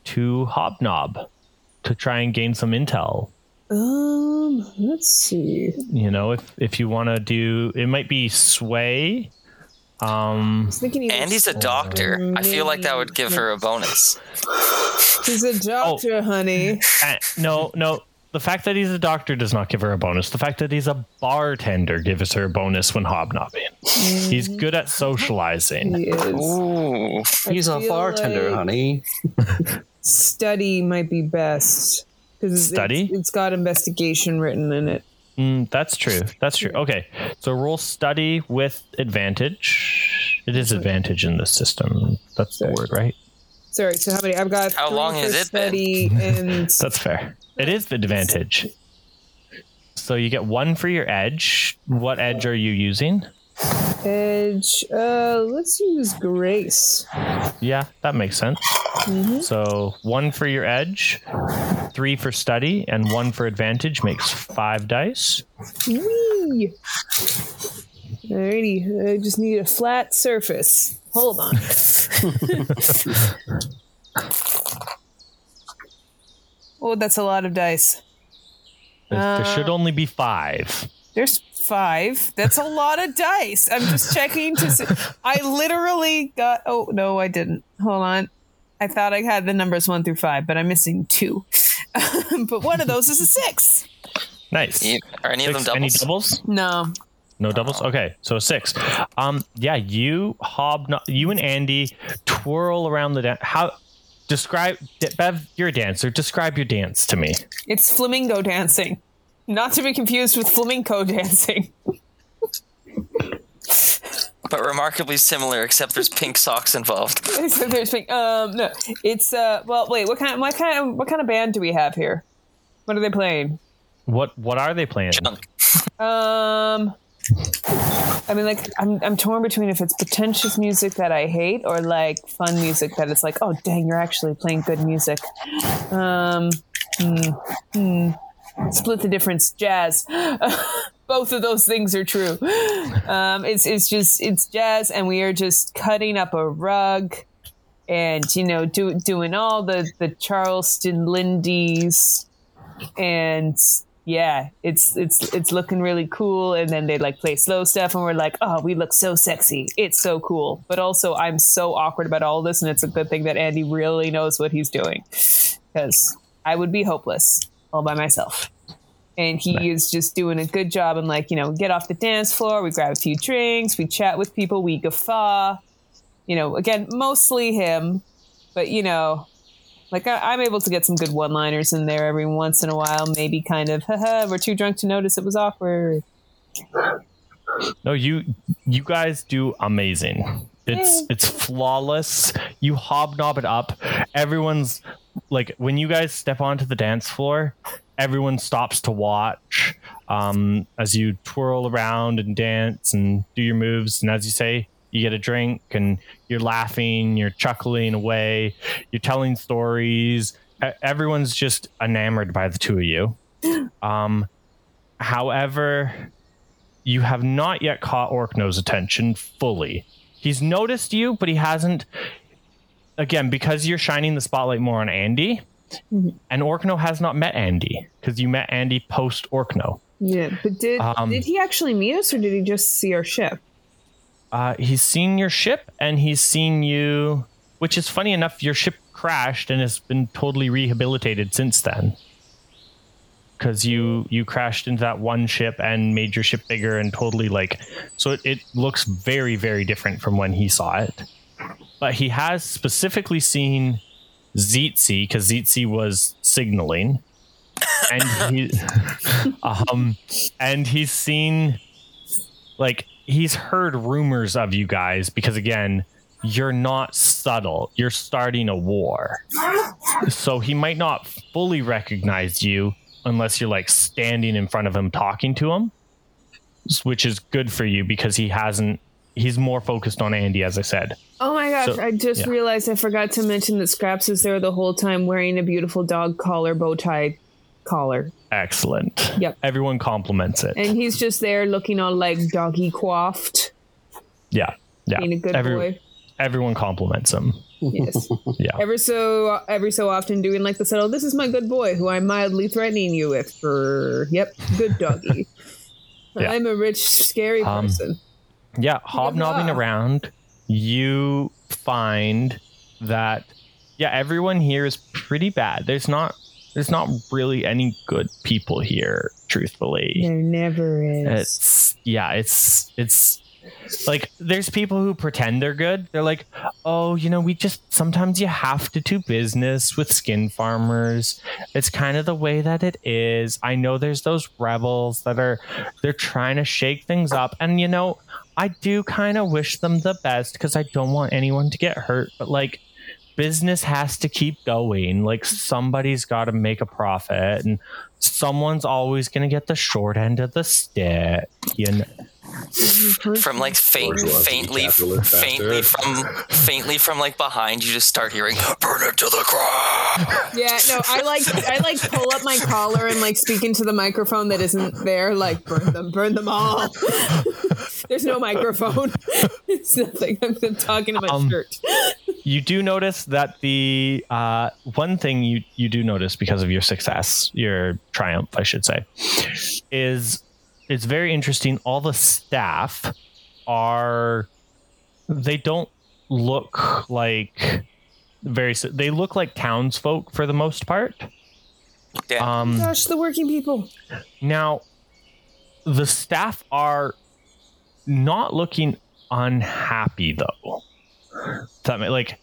to Hobnob to try and gain some intel. Um, let's see. You know, if if you want to do, it might be sway. Um, I was thinking he was- Andy's a doctor. I feel like that would give her a bonus. He's a doctor, honey. eh, no, no. The fact that he's a doctor does not give her a bonus. The fact that he's a bartender gives her a bonus when hobnobbing. He's good at socializing. He is. Ooh. He's a bartender, like honey. Study might be best. Because Study? it's got investigation written in it. Mm, that's true. That's true. Okay. So roll study with advantage. It is advantage in the system. That's the word, right? Sorry, so how many? I've got How three long for has it been? study and That's fair. It is the advantage. So you get one for your edge. What edge are you using? Edge. Uh, let's use grace. Yeah, that makes sense. So one for your edge, three for study, and one for advantage makes five dice. Whee! Alrighty, I just need a flat surface. Hold on. oh, that's a lot of dice. There, there should only be five. There's five. That's a lot of dice. I'm just checking to see. I literally got. Oh no, I didn't. Hold on. I thought I had the numbers one through five, but I'm missing two. but one of those is a six. Nice. You- Are any of them Six- any doubles? doubles? No. No doubles. Okay, so six. Um, yeah, you hob, you and Andy twirl around the dance. How describe Bev? You're a dancer. Describe your dance to me. It's flamingo dancing. Not to be confused with flamenco dancing. But remarkably similar, except there's pink socks involved. Except there's pink. Um, no, it's uh. Well, wait. What kind? What kind? Of, what kind of band do we have here? What are they playing? What What are they playing? Junk. Um, I mean, like, I'm I'm torn between if it's pretentious music that I hate or like fun music that it's like, oh dang, you're actually playing good music. Um, hmm, hmm. Split the difference. Jazz. Both of those things are true. Um, it's it's just it's jazz, and we are just cutting up a rug, and you know, do, doing all the the Charleston Lindy's, and yeah, it's it's it's looking really cool. And then they like play slow stuff, and we're like, oh, we look so sexy. It's so cool. But also, I'm so awkward about all this, and it's a good thing that Andy really knows what he's doing, because I would be hopeless all by myself. And he is just doing a good job. And like, you know, we get off the dance floor, we grab a few drinks, we chat with people, we guffaw. You know, again, mostly him, but you know, like I, I'm able to get some good one-liners in there every once in a while. Maybe kind of, haha, we're too drunk to notice it was awkward. No, you you guys do amazing. It's Yeah. it's flawless. You hobnob it up. Everyone's like when you guys step onto the dance floor, everyone stops to watch um, as you twirl around and dance and do your moves. And as you say, you get a drink and you're laughing, you're chuckling away, you're telling stories. Everyone's just enamored by the two of you. Um, however, you have not yet caught Orkno's attention fully. He's noticed you, but he hasn't. Again, because you're shining the spotlight more on Andy, and Orkno has not met Andy because you met Andy post Orkno. Yeah, but did Um, did he actually meet us, or did he just see our ship? Uh, he's seen your ship and he's seen you, which is funny enough. Your ship crashed and has been totally rehabilitated since then. Because you you crashed into that one ship and made your ship bigger and totally like, so it, it looks very very different from when he saw it. But he has specifically seen Zeetzi because Zeetzi was signaling, and he, um, and he's seen like he's heard rumors of you guys because again you're not subtle. You're starting a war. So he might not fully recognize you unless you're like standing in front of him talking to him which is good for you because he hasn't he's more focused on andy as i said Oh my gosh! So- I just yeah. realized I forgot to mention that Scraps is there the whole time wearing a beautiful dog collar, bow tie collar, excellent Yep. everyone compliments it and he's just there looking all like doggy coiffed, yeah yeah being a good Every- boy. everyone compliments him Yes. yeah Ever so every so often doing like the subtle, this is my good boy who I'm mildly threatening you with for yep, good doggy. Yeah. I'm a rich, scary Um, person. yeah hobnobbing around you find that yeah everyone here is pretty bad there's not there's not really any good people here truthfully There never is. it's yeah it's it's like there's people who pretend they're good. They're like, "Oh, you know, we just sometimes you have to do business with skin farmers. It's kind of the way that it is. I know there's those rebels that are they're trying to shake things up and you know, I do kind of wish them the best because I don't want anyone to get hurt, but like business has to keep going. Like somebody's got to make a profit and someone's always going to get the short end of the stick. You know? From like faint, George wants to be faintly, faintly from, faintly from like behind, you just start hearing "Burn it to the ground." Yeah, no, I like I like pull up my collar and like speak into the microphone that isn't there, like burn them, burn them all. There's no microphone. it's nothing. I'm, I'm talking to my Um, shirt. you do notice that the uh, one thing you you do notice because of your success, your triumph, I should say, is it's very interesting. All the staff are they don't look like very they look like townsfolk for the most part. Yeah. Um, Gosh, the working people. now, the staff are not looking unhappy though. That may, like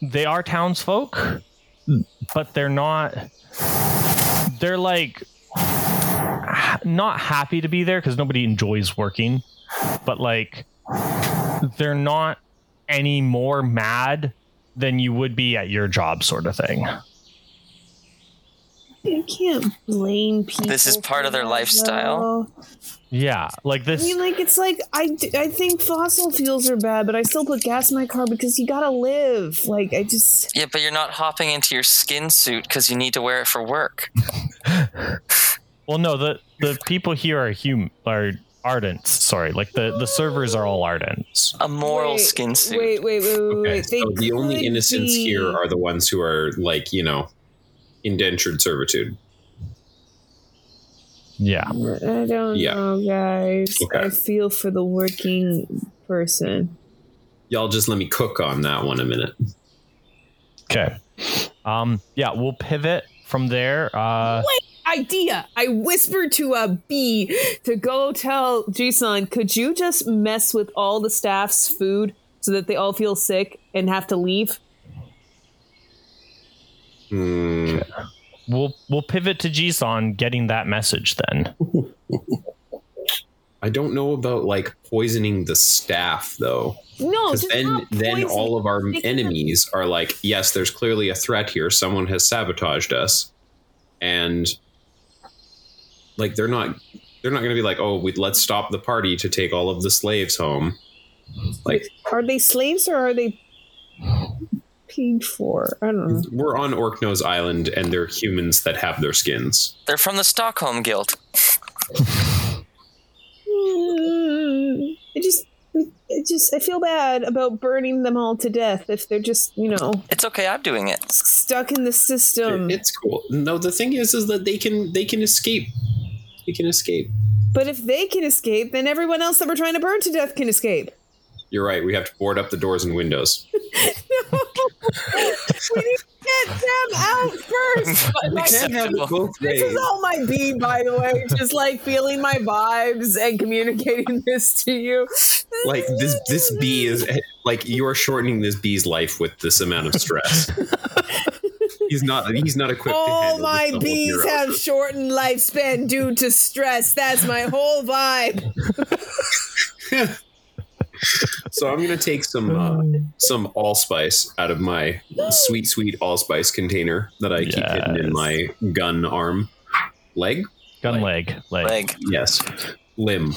they are townsfolk, but they're not. They're like not happy to be there because nobody enjoys working, but like they're not any more mad than you would be at your job, sort of thing. You can't blame people. This is part of their lifestyle. though. Yeah, like this. I mean, like it's like I, I think fossil fuels are bad, but I still put gas in my car because you gotta live. Like I just Yeah, but you're not hopping into your skin suit because you need to wear it for work. Well, no, the the people here are hum are ardents. Sorry, like the the servers are all ardents. A moral Wait, skin suit. Wait, wait, wait, wait, Okay, wait. So the only innocents be- here are the ones who are like you know indentured servitude. Yeah, I don't Yeah. know, guys. Okay. I feel for the working person. Y'all just let me cook on that one a minute. Okay. Um. Yeah, we'll pivot from there. Uh. Idea. I whispered to a bee to go tell Jisun, could you just mess with all the staff's food so that they all feel sick and have to leave? Hmm. We'll we'll pivot to Jisun getting that message then. I don't know about like poisoning the staff though. No, Because then then all of our enemies are like, yes, there's clearly a threat here. Someone has sabotaged us, and like they're not they're not going to be like, oh, we, let's stop the party to take all of the slaves home. Like Are they slaves or are they paid for? I don't know. we're on Orkno's Island, and they're humans that have their skins. They're from the Stockholm Guild. Mm, I just, I just, I feel bad about burning them all to death if they're just, you know, It's okay, I'm doing it. stuck in the system. it's cool. No, the thing is, is that they can they can escape. They can escape. but if they can escape, then everyone else that we're trying to burn to death can escape. You're right. We have to board up the doors and windows. we need to get them out first. But, like, Acceptable. both this is all my beat, by the way. Just like feeling my vibes and communicating this to you. like this this bee is like you are shortening this bee's life with this amount of stress. he's not he's not equipped to All handle my this level of bees hero. have shortened lifespan due to stress. That's my whole vibe. So I'm gonna take some uh, some allspice out of my sweet sweet allspice container that I keep hidden in my gun arm leg. Gun leg, leg. Leg. Yes, limb.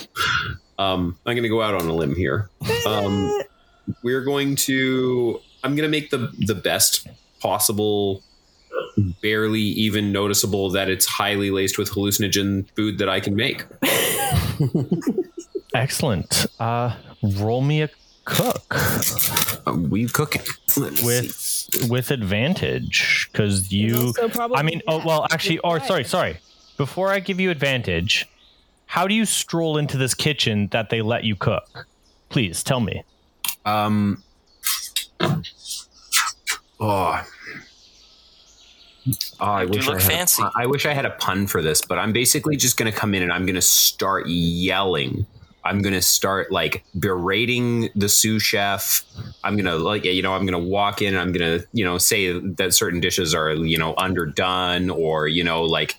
Um, I'm gonna go out on a limb here. Um, we're going to. I'm gonna make the the best possible, barely even noticeable that it's highly laced with hallucinogen food that I can make. Excellent. Uh, roll me a cook Uh, we cooking Let's see. with with advantage because you. I mean, oh well, actually, just or quiet. sorry, sorry. Before I give you advantage, how do you stroll into this kitchen that they let you cook? Please tell me. Um. Oh. Oh, I do wish I look had fancy. A. I wish I had a pun for this, but I'm basically just going to come in and I'm going to start yelling I'm gonna start like berating the sous chef. I'm gonna like you know I'm gonna walk in and I'm gonna you know say that certain dishes are you know underdone or you know like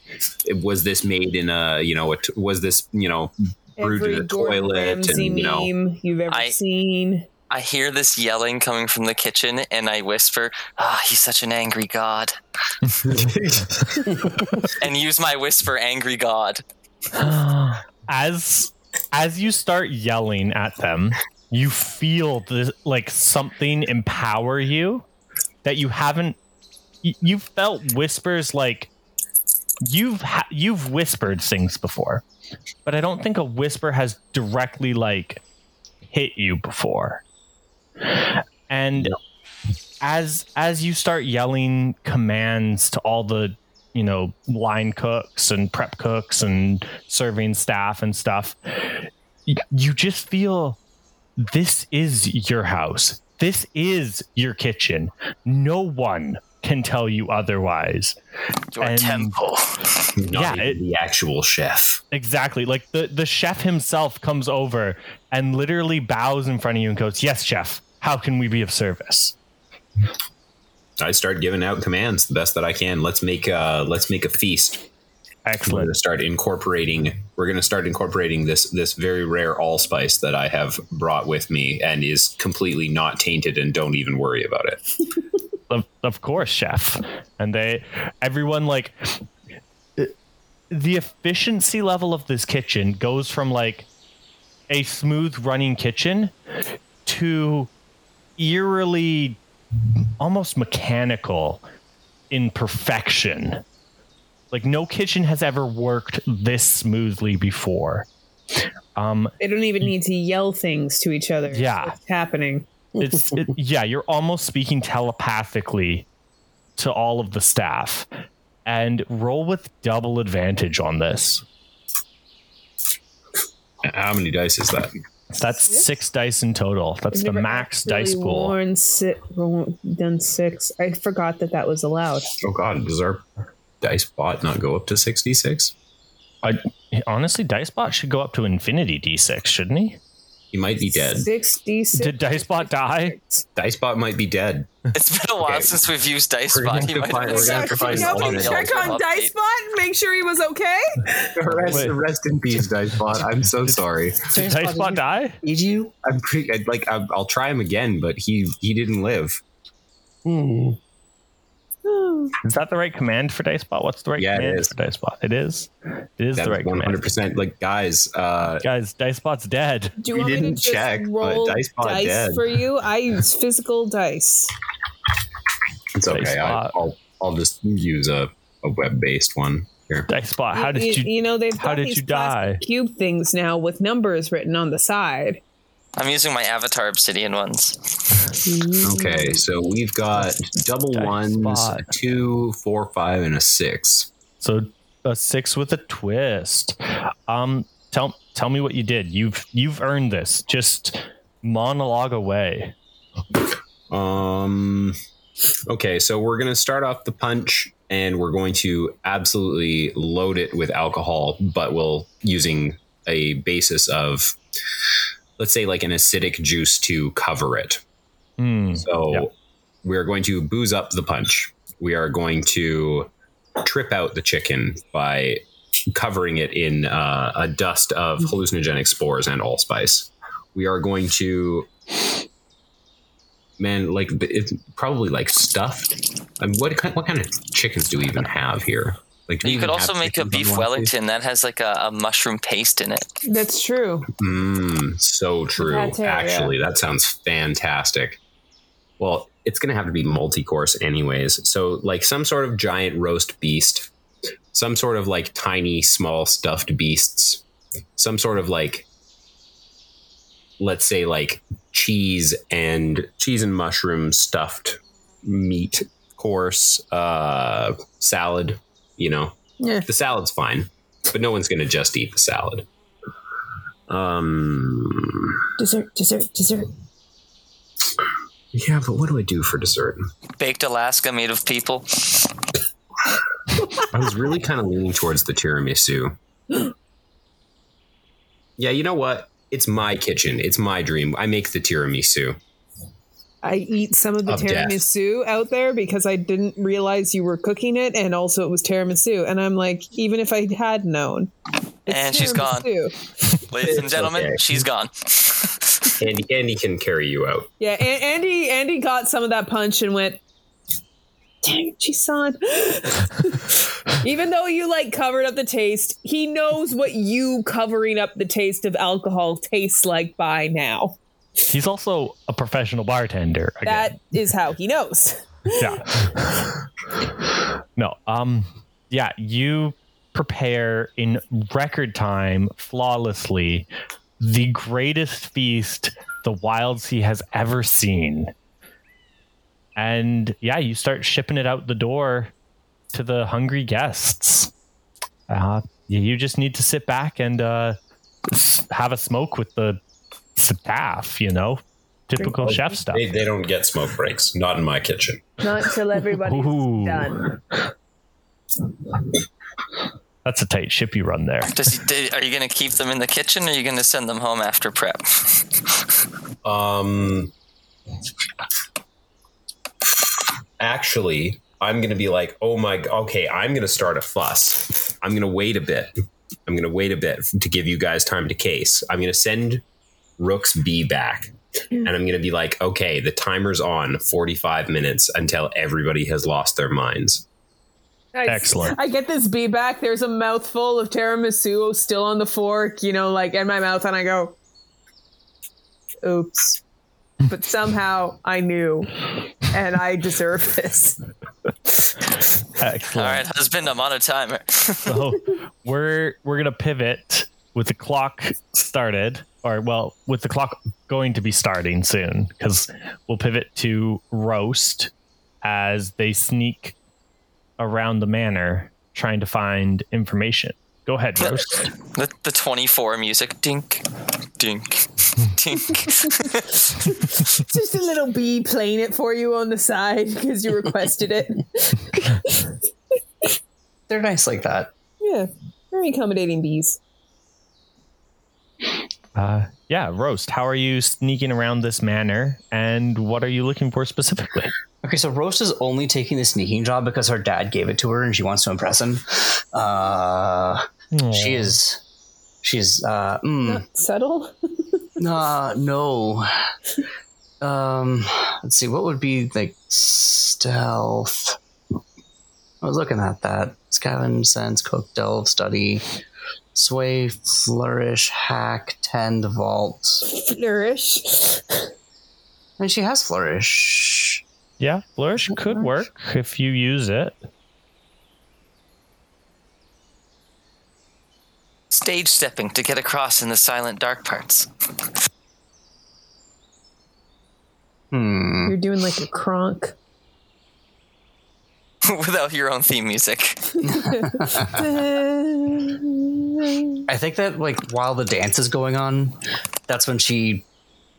was this made in a you know a t- was this you know brewed in a Gordon toilet Ramsay and you know meme you've ever I- seen. I hear this yelling coming from the kitchen, and I whisper, "Ah, he's such an angry god," and use my whisper, "Angry god." as as you start yelling at them, you feel this, like something empower you that you haven't. y- You've felt whispers like you've ha- you've whispered things before, but I don't think a whisper has directly like hit you before. And as as you start yelling commands to all the you know line cooks and prep cooks and serving staff and stuff you just feel this is your house. This is your kitchen. No one can tell you otherwise. Your And- temple. not yeah, even it- the actual chef. exactly. Like the the chef himself comes over and literally bows in front of you and goes yes chef how can we be of service I start giving out commands the best that I can. Let's make uh let's make a feast. We're excellent going to start incorporating. We're going to start incorporating this this very rare allspice that I have brought with me and is completely not tainted. And don't even worry about it. of, of course chef and they everyone like the efficiency level of this kitchen goes from like a smooth running kitchen to eerily almost mechanical in perfection like no kitchen has ever worked this smoothly before um They don't even need to yell things to each other. Yeah. It's happening. it's it, yeah you're almost speaking telepathically to all of the staff and roll with double advantage on this How many dice is that? So that's six dice in total that's I've the max dice pool worn si- done six. I forgot that that was allowed. Oh God, does our dice bot not go up to sixty six? I, honestly dice bot should go up to infinity d6 shouldn't he He might be dead. Sixty-six. did dicebot die Dicebot might be dead. It's been a while Okay. since we've used Dicebot. We're gonna He have to might find- have we're gonna have to find No, someone can else. check on Update. Dicebot, make sure he was okay. Rest, rest in peace, Dicebot. I'm so sorry. did dicebot die Eat you? I'm pretty like. I'll, I'll try him again, but he he didn't live. Hmm. is that the right command for dicebot what's the right Yeah, command is. for dicebot it is it is That's the right one hundred command percent. Like guys, uh, guys dicebot's dead Do you We want didn't to just check, but roll Dicebot dice dead. for you? I use physical dice. it's okay. Dice I, I'll, I'll just use a, a web based one here. dicebot how did you You know they've how did these you die? cube things now with numbers written on the side. I'm using my Avatar Obsidian ones. Okay, so we've got double Dice ones, bot. a two, four, five, and a six. So a six with a twist. Um, tell tell me what you did. You've you've earned this. Just monologue away. Um. Okay, so we're gonna start off the punch, and we're going to absolutely load it with alcohol, but we'll using a basis of, let's say, like an acidic juice to cover it. Hmm. So Yeah. we're going to booze up the punch. We are going to trip out the chicken by covering it in uh, a dust of hallucinogenic spores and allspice. We are going to, man, like it's probably like stuffed. I mean, what kind, what kind of chickens do we even have here? Like, You could also make a beef one of these? Wellington that has like a, a mushroom paste in it. That's true. Mm, so true. Pate, yeah. Actually, that sounds fantastic. Well, it's going to have to be multi course, anyways. So, like some sort of giant roast beast, some sort of like tiny, small stuffed beasts, some sort of like, let's say, like cheese and cheese and mushroom stuffed meat course, uh, salad, you know. Yeah. The salad's fine, but no one's going to just eat the salad. Um. Dessert, dessert, dessert. Yeah, but what do I do for dessert? Baked Alaska made of people. I was really kind of leaning towards the tiramisu. yeah, you know what? It's my kitchen. It's my dream. I make the tiramisu. I eat some of the Of death. tiramisu out there because I didn't realize you were cooking it, and also it was tiramisu. And I'm like, even if I had known, it's And she's gone. Ladies and gentlemen, okay. she's gone. Andy, Andy can carry you out. Yeah, a- Andy. Andy got some of that punch and went. Dang it, son. Even though you like covered up the taste, he knows what you covering up the taste of alcohol tastes like by now. He's also a professional bartender. Again. That is how he knows. yeah. no. Um. Yeah. You prepare in record time, flawlessly, the greatest feast the Wildsea has ever seen. And yeah, you start shipping it out the door to the hungry guests. Uh, you you just need to sit back and uh, have a smoke with the staff. You know, typical chef stuff. They, they don't get smoke breaks. Not in my kitchen. Not until everybody's Ooh. done. That's a tight ship you run there. Does he, did, are you going to keep them in the kitchen or are you going to send them home after prep? Um, actually, I'm gonna be like, oh my, okay, I'm gonna start a fuss. I'm gonna wait a bit. I'm gonna wait a bit to give you guys time to case. I'm gonna send Rook's B back, mm. and I'm gonna be like, okay, the timer's on 45 minutes until everybody has lost their minds. I- Excellent. I get this bee back. There's a mouthful of tiramisu still on the fork, you know, like in my mouth, and I go, oops. But somehow I knew, and I deserve this. Excellent. All right, husband, I'm on a timer. So we're we're gonna pivot with the clock started, or well, with the clock going to be starting soon, because we'll pivot to roast as they sneak around the manor trying to find information. Go ahead, roast. the, the 24 music. Dink, dink, dink. Just a little bee playing it for you on the side because you requested it. They're nice like that. Yeah, very accommodating bees. Uh, yeah, roast. How are you sneaking around this manor, and what are you looking for specifically? Okay, so Roast is only taking the sneaking job because her dad gave it to her and she wants to impress him. Uh, she is. She's. Uh, mm, Not subtle. uh, no. Um, let's see. What would be like stealth? I was looking at that. Scavenge, sense, cook, delve, study, sway, flourish, hack, tend, vault. Flourish. And she has flourish. Yeah, flourish could work if you use it. Stage stepping to get across in the silent dark parts. Hmm. You're doing like a Kronk. Without your own theme music. I think that like while the dance is going on, that's when she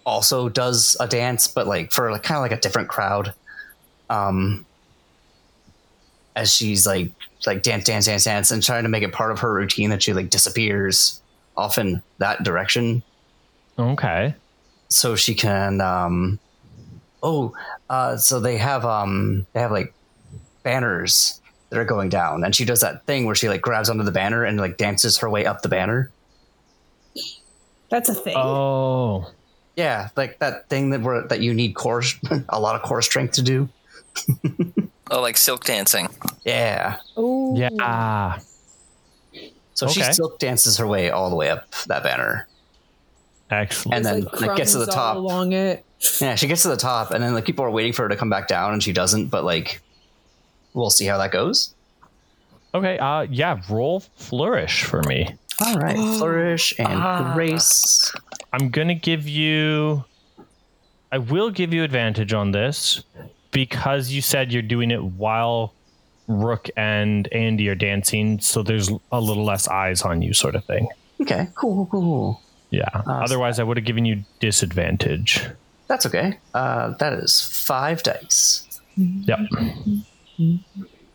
also does a dance, but like for like kind of like a different crowd. Um, as she's like like dance, dance, dance, dance, and trying to make it part of her routine that she like disappears off in that direction, Okay. so she can. Um, oh, uh, so they have um they have like banners that are going down, and she does that thing where she like grabs onto the banner and like dances her way up the banner. That's a thing. Oh, Yeah, like that thing that where that you need core a lot of core strength to do. Oh, like silk dancing. Yeah. oh, yeah. So she silk dances her way all the way up that banner. Excellent. And then like, gets to the top. along it. Yeah, she gets to the top and then like people are waiting for her to come back down and she doesn't, but like we'll see how that goes. Okay. Uh, yeah. Roll flourish for me. All right. Flourish and grace. I'm gonna give you. I will give you advantage on this because you said you're doing it while Rook and Andy are dancing, so there's a little less eyes on you, sort of thing. Okay, cool, cool, cool. Yeah. Otherwise, I would have given you disadvantage. That's okay. Uh, that is five dice. Yep. You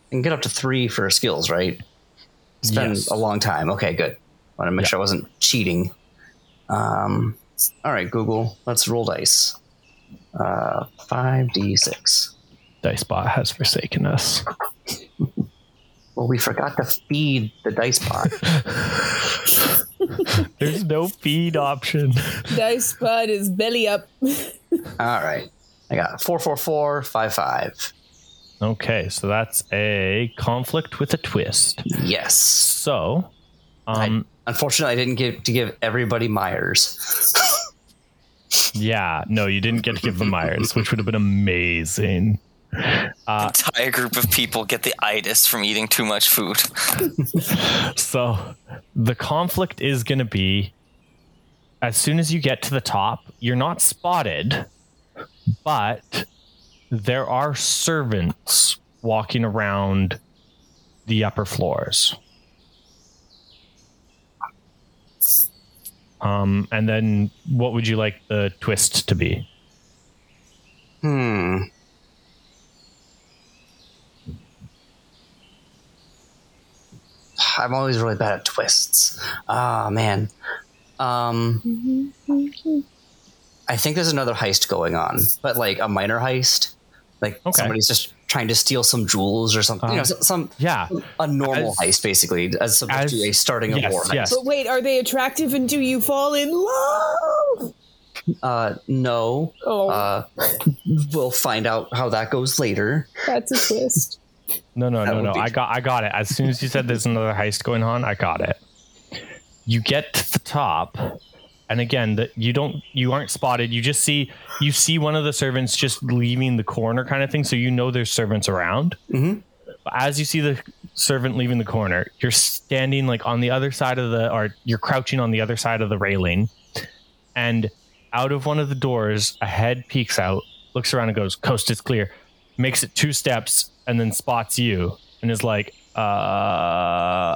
can get up to three for skills, right? It's been Yes. a long time. Okay, good. Want to make Yeah. sure I wasn't cheating. Um, all right, Google, let's roll dice. Uh, 5d6. Dice Dicebot has forsaken us. Well, we forgot to feed the dice bot. There's no feed option. Dice bud is belly up. all right. I got 44455. Okay, so that's a conflict with a twist. Yes. So, um, Unfortunately, I didn't get to give everybody Myers. yeah, no, you didn't get to give them Myers, which would have been amazing. Uh, Entire group of people get the itis from eating too much food. So the conflict is going to be as soon as you get to the top, you're not spotted, but there are servants walking around the upper floors. Um, and then what would you like the twist to be? Hmm. I'm always really bad at twists. Ah, man. Um, I think there's another heist going on, but like a minor heist. Like Okay. somebody's just trying to steal some jewels or something. you know, Um, some Yeah. a normal as- heist, basically, as opposed as- to a starting a war heist. yes. But wait, are they attractive and do you fall in love? Uh, no. Oh, Uh, we'll find out how that goes later. that's a twist. No, no, That no, no. be- I got I got it. As soon as you said there's another heist going on, I got it. You get to the top, and again, that you don't you aren't spotted. You just see you see one of the servants just leaving the corner kind of thing, so you know there's servants around. Mhm. As you see the servant leaving the corner, you're standing like on the other side of the or you're crouching on the other side of the railing, and out of one of the doors, a head peeks out, looks around and goes, Coast is clear. Makes it two steps and then spots you and is like, uh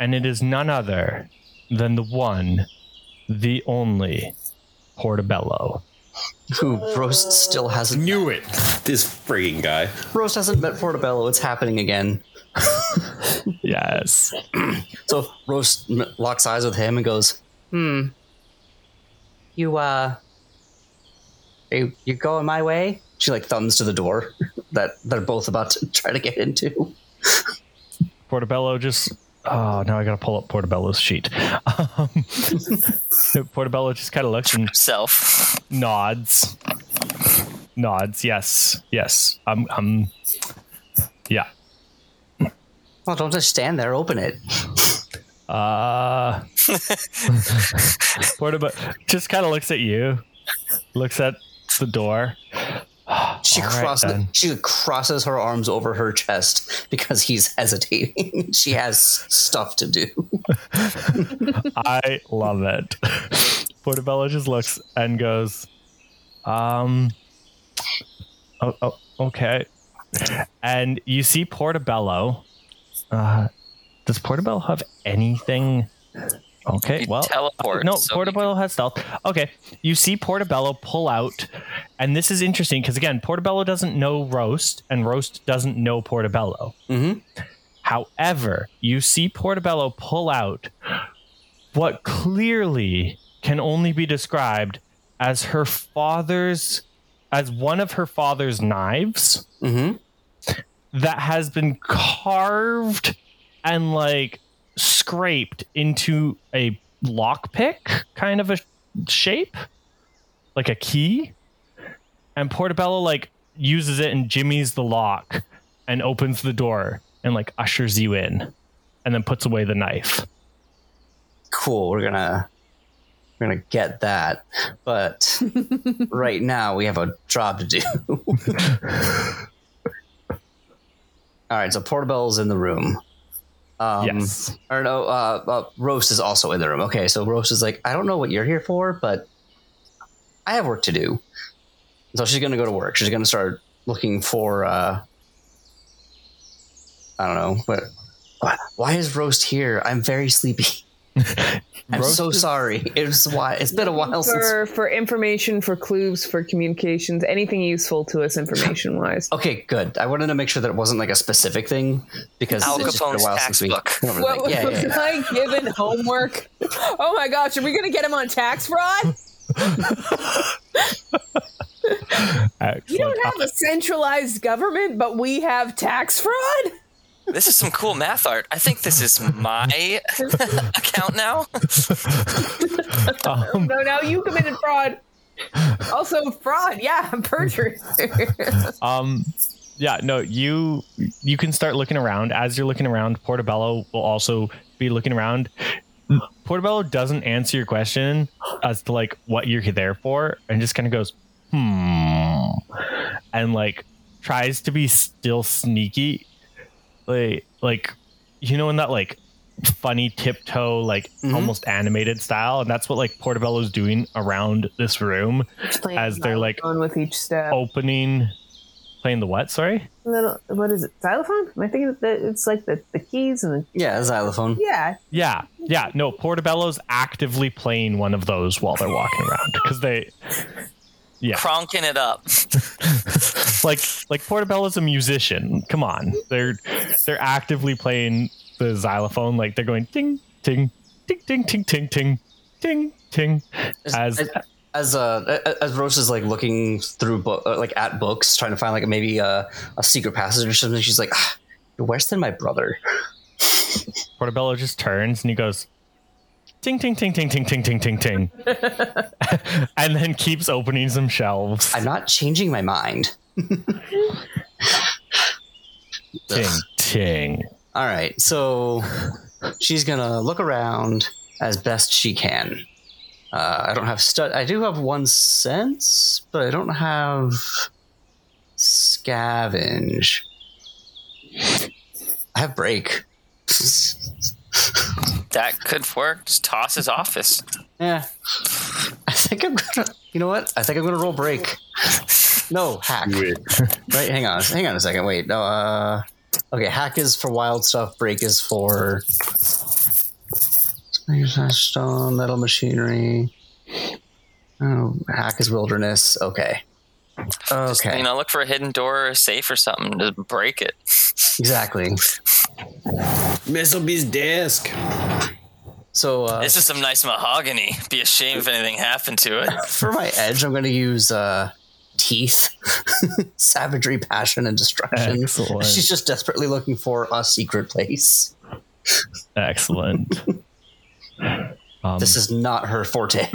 and it is none other than the one, the only Portobello. Who Roast still hasn't Knew it. This frigging guy. Roast hasn't met Portobello. It's happening again. Yes. So Roast locks eyes with him and goes, "Hmm, you uh, you you going my way?" She like thumbs to the door that they're both about to try to get into. Portobello just oh now I gotta pull up Portobello's sheet. Um, Portobello just kind of looks and himself nods. Nods, yes, yes. I'm I'm yeah. Well, don't just stand there. Open it. Uh, Portobello just kind of looks at you, looks at the door. She All right, crosses. then. she crosses her arms over her chest because he's hesitating. she has stuff to do. I love it. Portobello just looks and goes, um, oh, oh okay. And you see Portobello. Uh, does Portobello have anything? Okay, He well, teleports, no, so he Portobello has stealth. Okay, you see Portobello pull out, and this is interesting because again, Portobello doesn't know Roast, and Roast doesn't know Portobello. Mhm. However, you see Portobello pull out what clearly can only be described as her father's, as one of her father's knives Mm-hmm. that has been carved and like scraped into a lockpick kind of a shape, like a key. And Portobello like uses it and jimmies the lock and opens the door and like ushers you in and then puts away the knife. Cool. We're gonna we're gonna get that, but right now we have a job to do. All right. So Portobello's in the room. Um, yes. or no, uh, uh, Roast is also in the room. Okay, so Roast is like, I don't know what you're here for, but I have work to do. So she's gonna go to work. She's gonna start looking for. Uh, I don't know, but why- why is Roast here? I'm very sleepy. I'm Roast so is- sorry. It was why it's been a while since. for for information, for clues, for communications, anything useful to us information wise. Okay, good. I wanted to make sure that it wasn't like a specific thing because Al it's just been a while since we. book. went over What that. Yeah, was yeah, yeah. I given homework? Oh my gosh, are we gonna get him on tax fraud? you don't have a centralized government, but we have tax fraud. This is some cool math art. I think this is my account now. Um, No, now you committed fraud. Also, fraud, yeah, perjury. um yeah no you you can start looking around as you're looking around portobello will also be looking around portobello doesn't answer your question as to like what you're there for and just kind of goes hmm and like tries to be still sneaky like like you know in that like funny tiptoe like mm-hmm. almost animated style and that's what like portobello's doing around this room As they're, like, on with each step. opening playing the what sorry Little, what is it? Xylophone? Am I thinking that it's like the, the keys and the Yeah, xylophone. yeah? yeah yeah no portobello's actively playing one of those while they're walking around because they yeah. Kronking it up. like like portobello's a musician. Come on. They're they're actively playing the xylophone. Like they're going ting ting ting ting ting ting ting ting ting as as as uh as Roast is like looking through book uh, like at books trying to find like maybe a, a secret passage or something she's like ah, you're worse than my brother. Portobello just turns and he goes ting ting ting ting ting ting ting ting ting. And then keeps opening some shelves. I'm not changing my mind. Ting ting. All right so she's gonna look around as best she can. Uh, i don't have stud i do have one sense but i don't have scavenge. I have break That could work. Just toss his office. Yeah. I think I'm gonna. You know what? I think I'm gonna roll break. No hack. Right? Hang on. Hang on a second. Wait. No. Uh. Okay. Hack is for wild stuff. Break is for stone, metal machinery. Oh, hack is wilderness. Okay. Just, Okay. you know, look for a hidden door or a safe or something to break it. Exactly. Mess up his desk. So uh, This is some nice mahogany. Be a shame if anything happened to it. for my edge, I'm going to use uh, teeth, savagery, passion, and destruction. Excellent. She's just desperately looking for a secret place. excellent um, This is not her forte.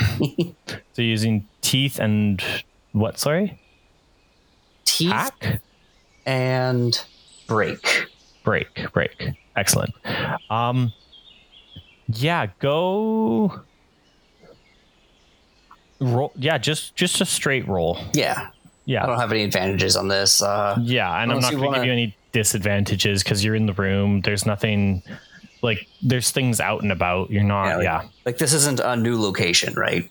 so using teeth and what sorry teeth hack and break. Break break excellent um yeah go roll yeah just just a straight roll Yeah, Yeah. I don't have any advantages on this. Uh, yeah and i'm not gonna wanna- give you any disadvantages because you're in the room there's nothing like there's things out and about you're not Yeah, like- yeah like this isn't a new location, right?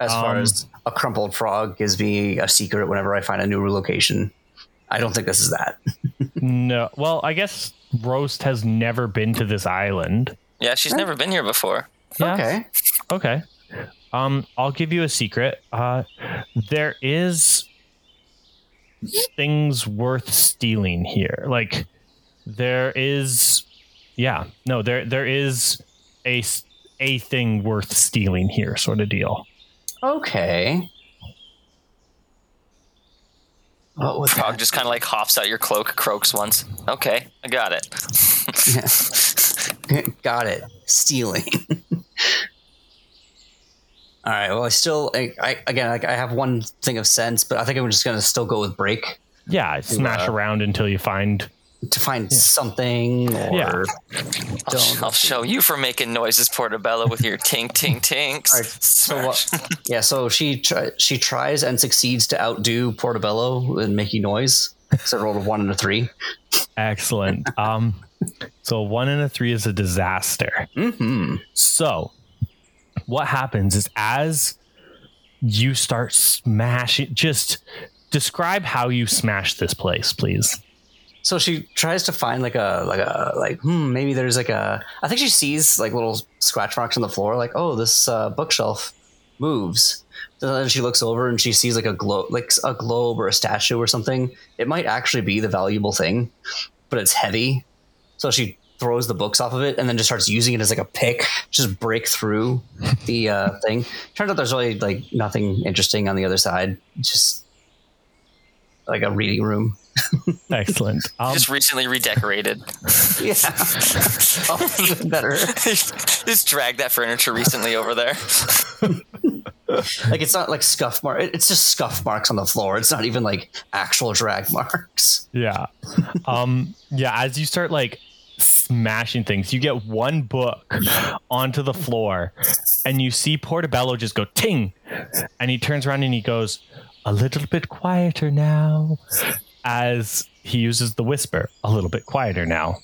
As far Um, as a crumpled frog gives me a secret whenever I find a new location. I don't think this is that. no well i guess roast has never been to this island Yeah, she's never been here before. Yeah. Okay. Okay. Um, I'll give you a secret. Uh, there is things worth stealing here. Like there is, yeah, no, there there is a a thing worth stealing here, sort of deal. Okay. What would Frog just kind of like hops out your cloak, croaks once. Okay, I got it. Got it. Stealing. All right. Well, I still, I, I again, like I have one thing of sense, but I think I'm just gonna still go with break Yeah, smash uh, around until you find. To find something or Yeah. I'll, Don't. I'll show you for making noises, Portobello, with your tink tink tinks. All right, so what- yeah. So she try, she tries and succeeds to outdo Portobello in making noise. So I rolled a one and a three. Excellent. um, so one and a three is a disaster. Mm-hmm. So, what happens is as you start smashing, just describe how you smash this place, please. So she tries to find like a like a like hmm maybe there's like a I think she sees like little scratch marks on the floor like oh this uh, bookshelf moves. Then she looks over and she sees like a globe like a globe or a statue or something. It might actually be the valuable thing, but it's heavy. So she throws the books off of it and then just starts using it as like a pick, just break through the uh, thing. Turns out there's really like nothing interesting on the other side. Just like a reading room. Excellent. Um, Just recently redecorated. Yeah. oh, even better. Just dragged that furniture recently over there. Like it's not like scuff mark. It's just scuff marks on the floor. It's not even like actual drag marks. Yeah. Um yeah, as you start like smashing things, you get one book onto the floor and you see Portobello just go ting and he turns around and he goes a little bit quieter now as he uses the whisper a little bit quieter now.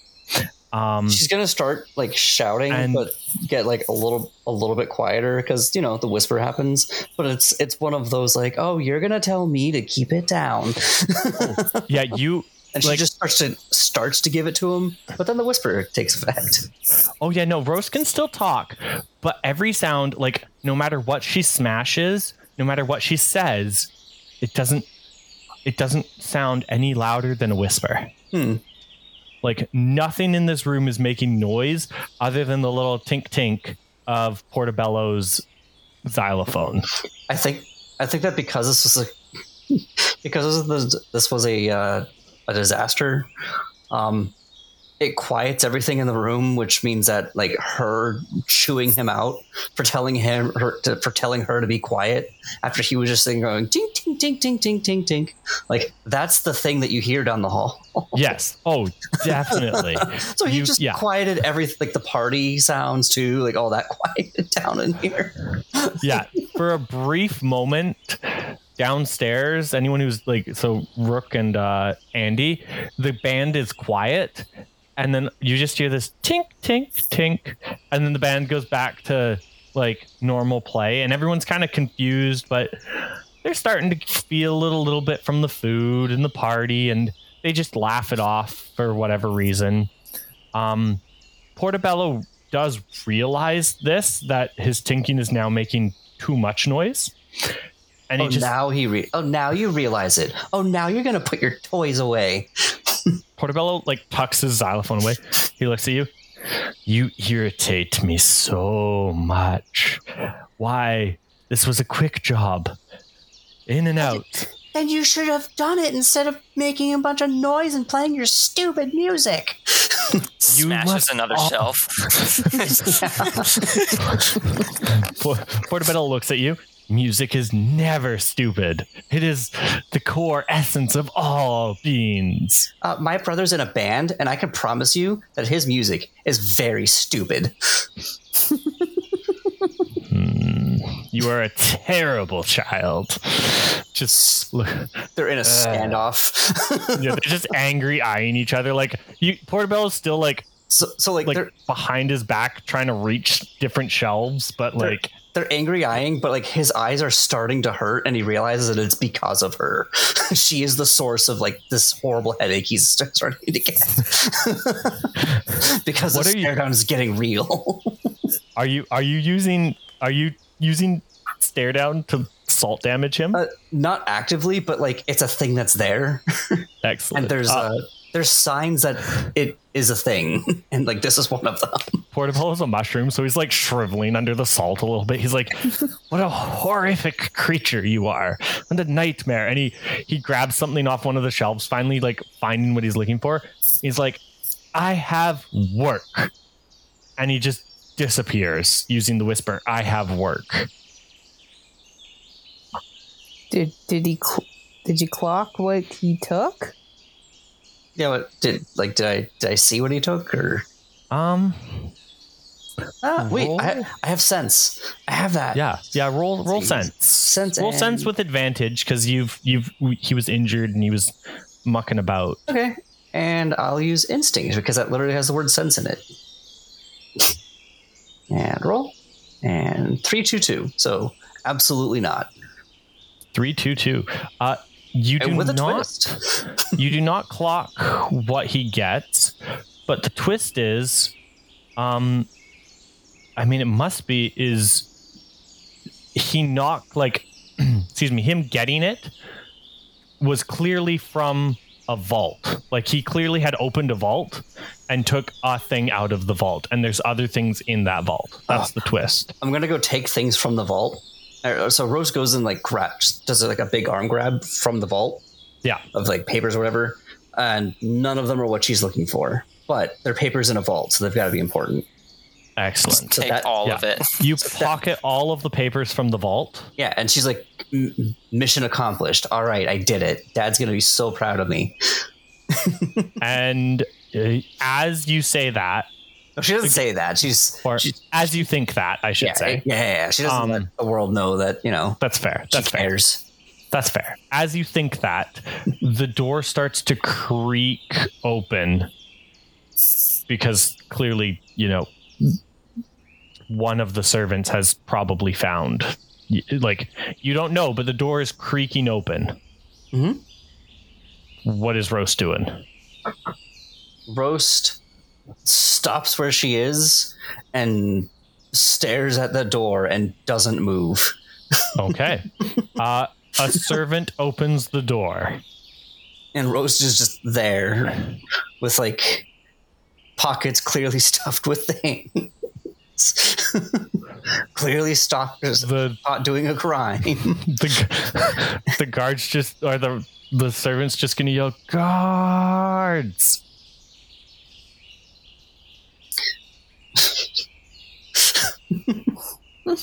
Um She's gonna start like shouting, And- but get like a little a little bit quieter because you know the whisper happens. But it's it's one of those like, oh, you're gonna tell me to keep it down, yeah, you and she Like- just starts to starts to give it to him. But then the whisper takes effect. Oh yeah, no, Roast can still talk, but every sound, like no matter what she smashes, no matter what she says, it doesn't it doesn't sound any louder than a whisper. Hmm. Like nothing in this room is making noise other than the little tink tink of Portobello's xylophone. I think I think that because this was a because this was, this was a uh, a disaster, um, it quiets everything in the room, which means that like her chewing him out for telling him her to, for telling her to be quiet after he was just sitting going tink tink tink tink tink tink tink like that's the thing that you hear down the hall. Yes. Oh, definitely. so he You- just yeah. quieted everything, like the party sounds too, like all that quieted down in here. yeah for a brief moment downstairs anyone who's like so rook and uh andy the band is quiet and then you just hear this tink tink tink and then the band goes back to like normal play and everyone's kind of confused but they're starting to feel a little, little bit from the food and the party and they just laugh it off for whatever reason um portobello does realize this that his tinking is now making too much noise and he oh, just now he re- oh now you realize it. Oh, now you're gonna put your toys away. Portobello like tucks his xylophone away he looks at you you irritate me so much why this was a quick job in and out Then you should have done it instead of making a bunch of noise and playing your stupid music. You Smashes must another all- shelf. Portobello looks at you. Music is never stupid. It is the core essence of all beings. Uh, my brother's in a band, and I can promise you that his music is very stupid. You are a terrible child. Just look, They're in a standoff. yeah, they're just angry eyeing each other. Like you, Portobello's still like so, so like, like they're behind his back, trying to reach different shelves, but They're- like they're angry eyeing, but like his eyes are starting to hurt, and he realizes that it's because of her. she is the source of like this horrible headache he's starting to get because What the stare down is getting real. are you are you using are you using stare down to salt damage him? uh, not actively, but like it's a thing that's there, Excellent. and there's Uh, uh, there's signs that it is a thing, and like this is one of them. Portobello's a mushroom, so he's like shriveling under the salt a little bit. He's like, "What a horrific creature you are, and a nightmare!" And he he grabs something off one of the shelves, finally like finding what he's looking for. He's like, "I have work," and he just disappears using the whisper, "I have work." Did did he cl- did you clock what he took? Yeah, but did like did I did I see what he took or? Um, Ah, wait, I, I have sense. I have that. yeah, yeah. Roll roll sense, Sense roll and- sense with advantage because you've you've he was injured and he was mucking about. Okay. And I'll use instinct because that literally has the word sense in it. and roll. And three two two. So absolutely not. Three two two. Uh, you do with a not twist. you do not clock what he gets, but the twist is, um, I mean, it must be is he knocked like, excuse me, him getting it was clearly from a vault. Like he clearly had opened a vault and took a thing out of the vault, and there's other things in that vault. That's the twist. I'm gonna go take things from the vault. So Roast goes and like grabs, does like a big arm grab from the vault Yeah. of like papers or whatever, and none of them are what she's looking for. But they're papers in a vault, so they've got to be important. Excellent. So Take that- all yeah. of it. You pocket all of the papers from the vault. Yeah, and she's like, "Mission accomplished. All right, I did it. Dad's gonna be so proud of me." and uh, as you say that, No, she doesn't say that. She's or she- as you think that, I should yeah, say. yeah, yeah, yeah. She doesn't Um, let the world know that you know That's fair. That's fair. That's fair. As you think that, the door starts to creak open because clearly, you know, one of the servants has probably found. Like, you don't know, but the door is creaking open. Mhm. What is Roast doing? Roast stops where she is and stares at the door and doesn't move. Okay. uh, a servant opens the door. And Roast is just there with like pockets clearly stuffed with things. clearly stopped The not doing a crime. the the guards just or the the servants just gonna yell guards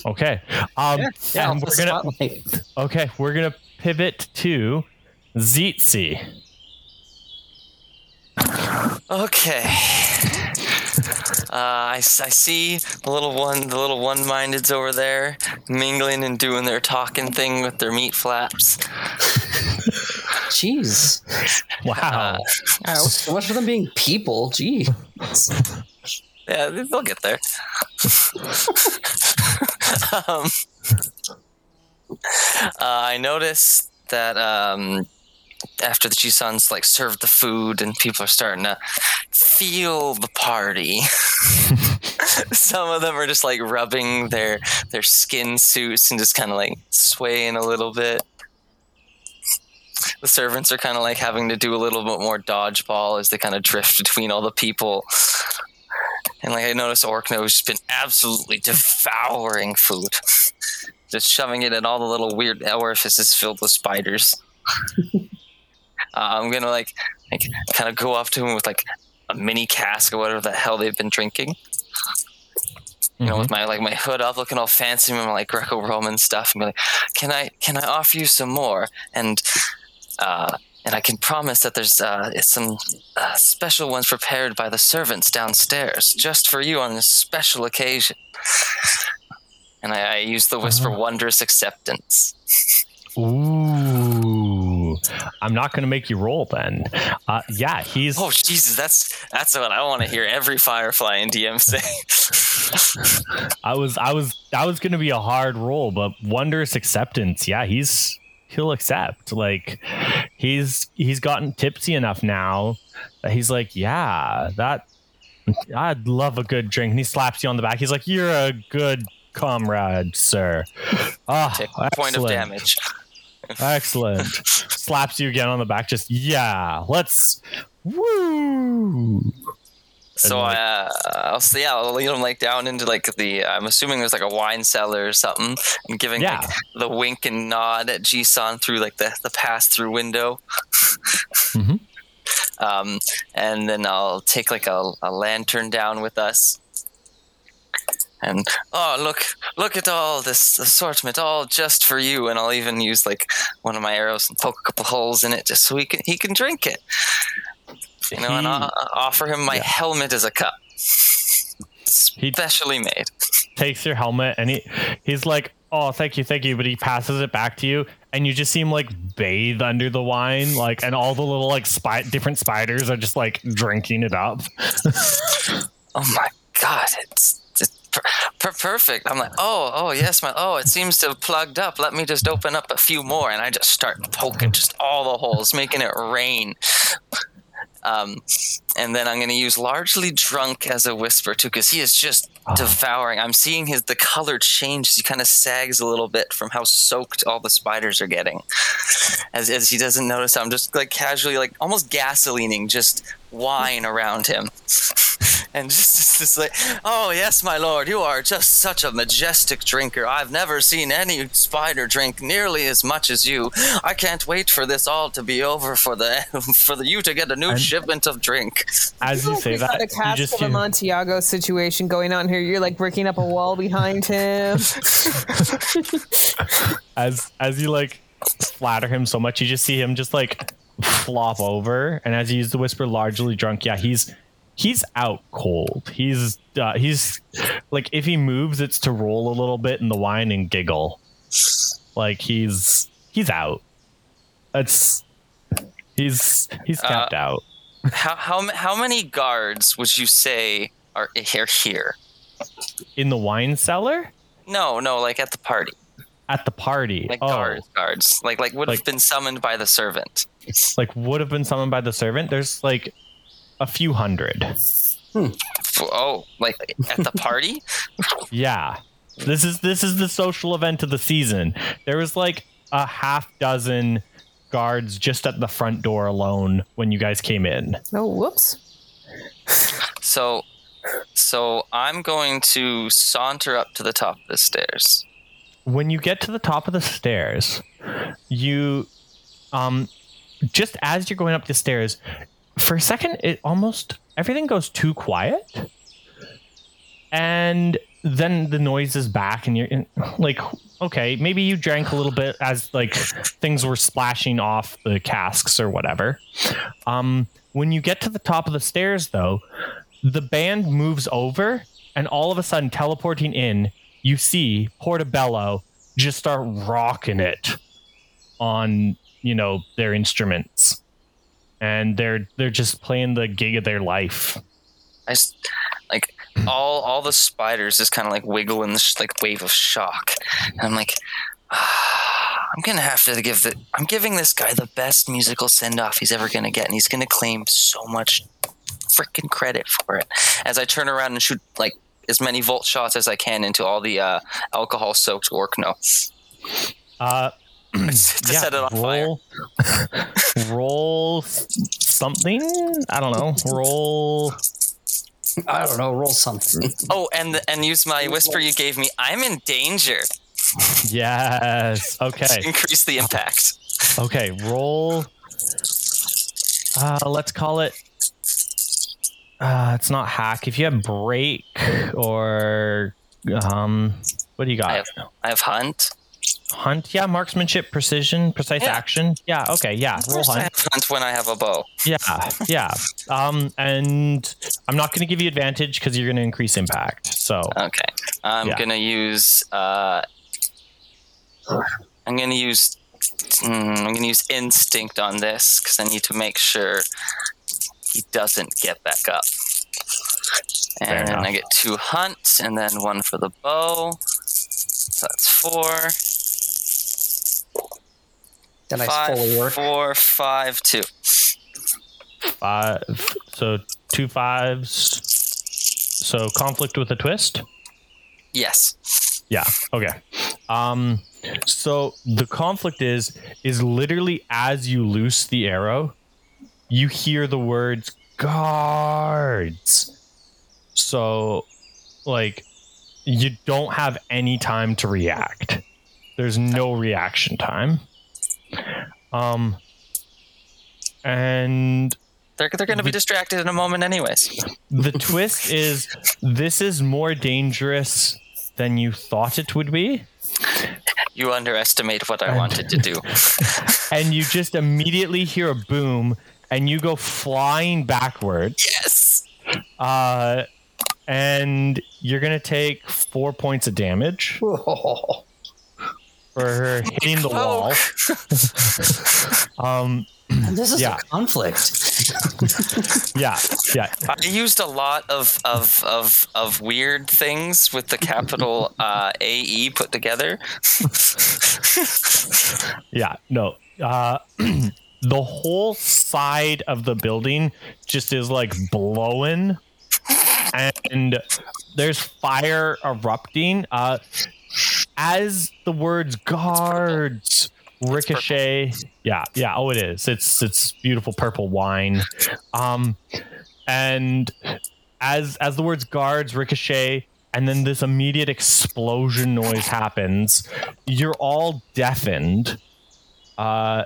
okay um Yeah, and we're gonna spotlight. okay we're gonna pivot to Zeetzi. Okay. Uh, I, s- I see the little one, the little one-mindeds over there, mingling and doing their talking thing with their meat flaps. Jeez. wow Ow, so much for them being people. Gee. Yeah, they'll get there. um, uh, I noticed that um, after the Jisons like served the food and people are starting to feel the party. Some of them are just like rubbing their their skin suits and just kind of like swaying a little bit. The servants are kind of like having to do a little bit more dodgeball as they kind of drift between all the people. And like I noticed Orkno's been absolutely devouring food. Just shoving it in all the little weird orifices filled with spiders. uh, I'm gonna like like kind of go up to him with like a mini cask or whatever the hell they've been drinking. You know, with my like my hood up, looking all fancy, my like Greco-Roman stuff, and be like, "Can I can I offer you some more?" And uh, and I can promise that there's uh, some uh, special ones prepared by the servants downstairs just for you on this special occasion. And I, I use the whisper wondrous acceptance. ooh i'm not gonna make you roll then uh yeah he's Oh Jesus, that's that's what I want to hear every Firefly in DM say. I was I was that was gonna be a hard roll, but wondrous acceptance, yeah, he's he'll accept. Like he's he's gotten tipsy enough now that he's like, Yeah, that I'd love a good drink. And he slaps you on the back. He's like, You're a good comrade, sir. Ah, Take point of damage. Excellent. Slaps you again on the back, just yeah, let's woo. So like- uh, I'll yeah, I'll lead him like down into like the. I'm assuming there's like a wine cellar or something, and giving Yeah. like the wink and nod at Jisan through like the the pass through window. Mhm. Um, and then I'll take like a, a lantern down with us. And oh look, look at all this assortment, all just for you. And I'll even use like one of my arrows and poke a couple holes in it just so he can he can drink it. You know, and I'll I'll offer him my Yeah. helmet as a cup, He- specially made. takes your helmet and he he's like, "Oh, thank you, thank you," but he passes it back to you, and you just see him like bathe under the wine, like, and all the little like spy- different spiders are just like drinking it up. Oh my god, it's, it's per- perfect. I'm like, oh, oh, yes, my, oh, it seems to have plugged up. Let me just open up a few more, and I just start poking just all the holes, making it rain. Um, and then I'm going to use largely drunk as a whisper too, because he is just devouring. I'm seeing his the color change. He kind of sags a little bit from how soaked all the spiders are getting, as as he doesn't notice. I'm just like casually, like almost gasolining, just wine around him. And just, just, just like, oh yes, my lord, you are just such a majestic drinker. I've never seen any spider drink nearly as much as you. I can't wait for this all to be over for the for the, you to get a new And- shipment of drink. As you Like say we've that, got a you cast just of a hear, Montiago situation going on here. You're like breaking up a wall behind him. as as you like flatter him so much, you just see him just like flop over. And as you use the whisper, largely drunk, yeah, he's he's out cold. He's uh, he's like if he moves, it's to roll a little bit in the wine and giggle. Like he's he's out. That's he's he's tapped out. How how how many guards would you say are here here? in the wine cellar No, no, like at the party, at the party. like oh, guards, guards, like like would have Like- been summoned by the servant. like would have been summoned by the servant. There's like a few hundred. F- Oh, like at the party? Yeah. This is this is the social event of the season. There was like a half dozen guards just at the front door alone when you guys came in. oh, whoops. So, so I'm going to saunter up to the top of the stairs. When you get to the top of the stairs, you um just as you're going up the stairs, for a second it almost everything goes too quiet. And then the noise is back and you're in, like okay, maybe you drank a little bit as like things were splashing off the casks or whatever. Um when you get to the top of the stairs though, the band moves over and all of a sudden teleporting in you see portobello just start rocking it on you know their instruments and they're they're just playing the gig of their life. I s- like all all the spiders just kind of like wiggle in this like wave of shock, and I'm like, ah, I'm gonna have to give the I'm giving this guy the best musical send off he's ever gonna get, and he's gonna claim so much freaking credit for it. As I turn around and shoot like as many volt shots as I can into all the uh, alcohol soaked orc notes. Uh to yeah, set it on fire. roll roll something i don't know roll I don't know. Roll something. Oh, and and use my whisper you gave me. I'm in danger. yes okay Increase the impact. okay roll uh let's call it uh it's not hack if you have break or um what do you got I have I have hunt. Hunt yeah marksmanship precision precise Yeah. action yeah okay yeah roll hunt hunt when I have a bow. yeah yeah um and i'm not going to give you advantage because you're going to increase impact so Okay. I'm Yeah. gonna use. Uh, I'm gonna use. mm, I'm gonna use instinct on this because I need to make sure he doesn't get back up. And. I get two hunt and then one for the bow. So that's four. Did I Five, fully work? four, five, two. five so two fives so conflict with a twist Yes. Yeah. Okay. Um so the conflict is is literally as you loose the arrow, you hear the words guards. So like you don't have any time to react. There's no reaction time. Um and They're, they're going to be distracted in a moment, anyways. the twist is this is more dangerous than you thought it would be. You underestimate what I wanted to do. and you just immediately hear a boom and you go flying backwards yes. uh, and you're gonna take four points of damage for her hitting the wall. um, this is Yeah. a conflict. yeah, yeah. I used a lot of of of, of weird things with the capital uh, AE put together. Yeah, no. Uh, the whole side of the building just is like blowing, and there's fire erupting. Uh, as the words guards ricochet, yeah, yeah. Oh, it is. It's it's beautiful purple wine. Um, and as as the words guards ricochet and then this immediate explosion noise happens you're all deafened uh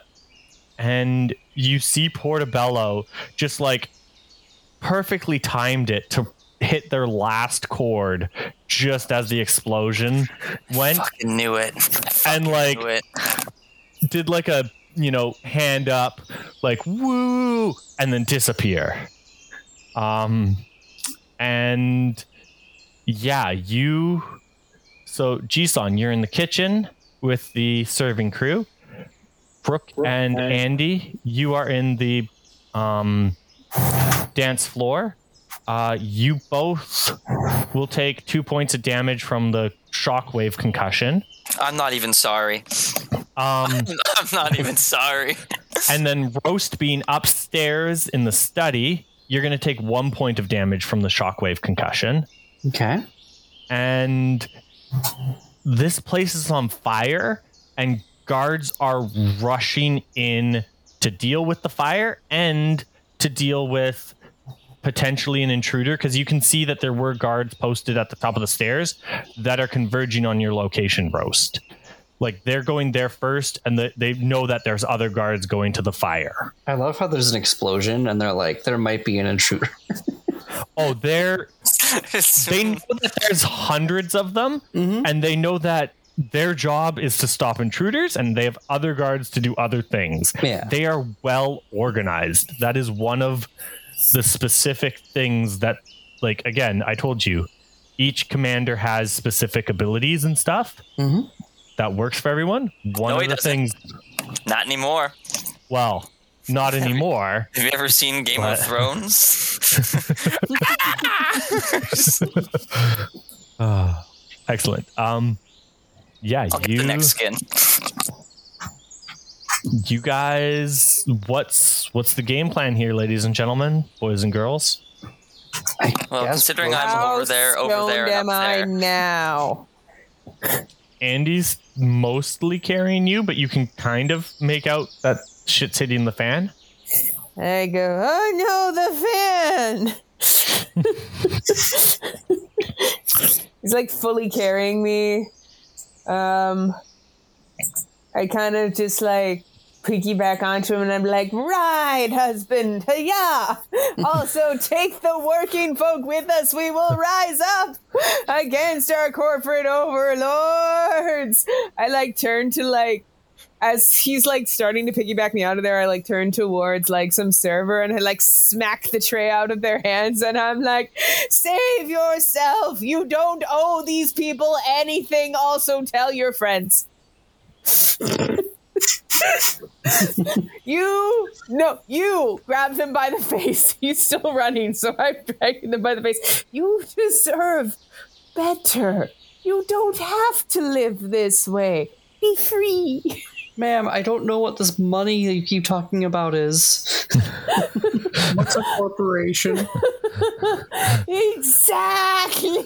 and you see portobello just like perfectly timed it to hit their last chord just as the explosion went Fucking knew it. and like Knew it. did like a you know hand up like woo and then disappear um and yeah you so Jisun, you're in the kitchen with the serving crew brooke and and- andy you are in the um dance floor uh you both will take two points of damage from the shockwave concussion I'm not even sorry. um I'm not even sorry. and then roast being upstairs in the study you're going to take one point of damage from the shockwave concussion Okay. and this place is on fire and guards are rushing in to deal with the fire and to deal with potentially an intruder because you can see that there were guards posted at the top of the stairs that are converging on your location roast. Like they're going there first and the, they know that there's other guards going to the fire. I love how there's an explosion and they're like, there might be an intruder. oh they're they know that there's hundreds of them mm-hmm. and they know that their job is to stop intruders and they have other guards to do other things. Yeah. they are well organized. That is one of the specific things that like again i told you each commander has specific abilities and stuff Mhm. that works for everyone one No, of the doesn't. things Not anymore. well not anymore Have you ever seen Game But- of Thrones? Ah, excellent um yeah I'll get you the next skin. You guys what's what's the game plan here ladies and gentlemen boys and girls Well, considering. I'm How over there, over there, stoned am and up I there. now? andy's mostly carrying you but you can kind of make out that shit's hitting the fan I go, oh no, the fan. He's like fully carrying me. Um, I kind of just like piggyback onto him and I'm like, right, husband, yeah. Also, take the working folk with us. We will rise up against our corporate overlords. I like turn to like as he's like starting to piggyback me out of there, I like turn towards like some server and I like smack the tray out of their hands and I'm like, save yourself. You don't owe these people anything. Also tell your friends. you no you grab him by the face. He's still running, so I'm dragging them by the face. You deserve better. You don't have to live this way. Be free. Ma'am, I don't know what this money that you keep talking about is. What's a corporation? exactly.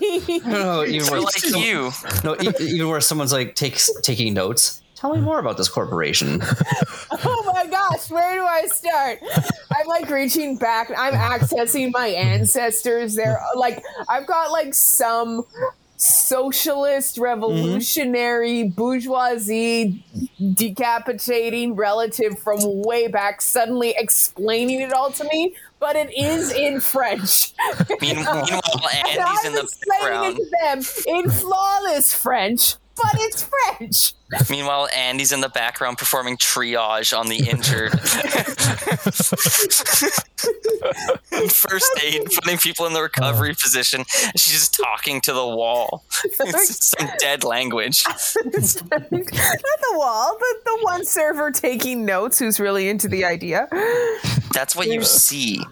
I don't even where, like you. no, e- even where someone's like takes taking notes. Tell me more about this corporation. Oh my gosh, where do I start? I'm like reaching back. I'm accessing my ancestors. They're like, I've got like some socialist, revolutionary, mm-hmm. bourgeoisie, decapitating relative from way back suddenly explaining it all to me, but it is in French. Mean- Meanwhile, And Andy's in I'm the explaining background. it to them in flawless French. But it's French. Meanwhile, Andy's in the background performing triage on the injured. First aid, putting people in the recovery oh. position. She's just talking to the wall. It's some dead language. Not the wall, the, the one server taking notes who's really into the idea. That's what you see.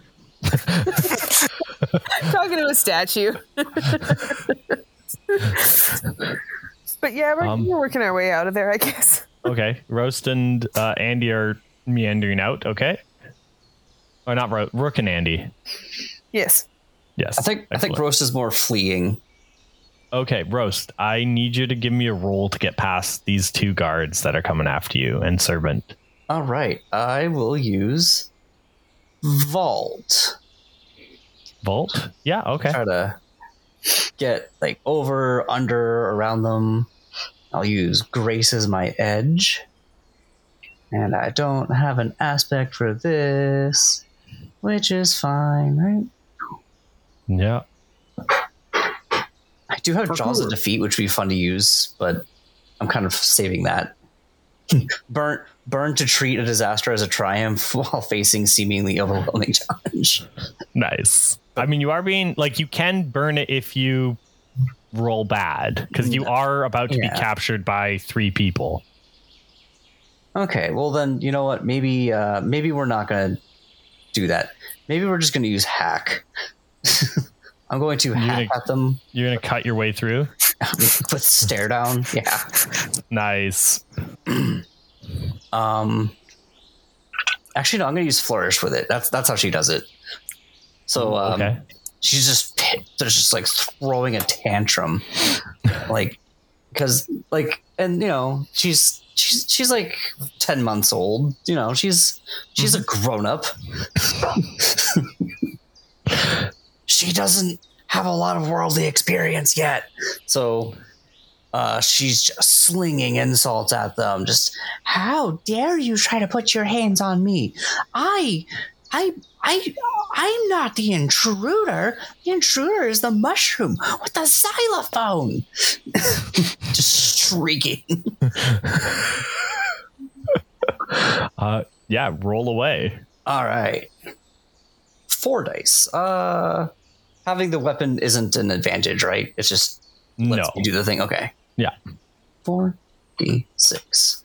Talking to a statue. But yeah, we're, Um, we're working our way out of there, I guess. Okay, Roast and uh, Andy are meandering out. Okay, or not Ro- Rook and Andy. Yes. Yes, I think I think. Roast is more fleeing. Okay, Roast. I need you to give me a roll to get past these two guards that are coming after you and Servant. All right, I will use Vault. Vault. Yeah. Okay. Try to get like over, under, around them. I'll use Grace as my edge. And I don't have an aspect for this, which is fine, right? Yeah. I do have Jaws of Defeat, which would be fun to use, but I'm kind of saving that. burn, burn to treat a disaster as a triumph while facing seemingly overwhelming challenge. Nice. I mean, you are being like you can burn it if you roll bad because you are about to Yeah. be captured by three people. Okay, well then, you know what? Maybe, uh, maybe we're not gonna do that. Maybe we're just gonna use hack. I'm going to hack gonna- at them You're gonna cut your way through. with stare down. Yeah. Nice. Um. Actually, no. I'm gonna use flourish with it. That's that's how she does it. So um, okay. she's just there's just like throwing a tantrum, like because like and you know she's she's she's like ten months old. You know she's she's a grown up. she doesn't have a lot of worldly experience yet, so uh, she's just slinging insults at them. Just how dare you try to put your hands on me? I, I, I, I'm not the intruder. The intruder is the mushroom with the xylophone. just shrieking. Uh, yeah. Roll away. All right, four dice. Uh, having the weapon isn't an advantage, right? It's just lets No. do the thing. Okay. Yeah. Four d six.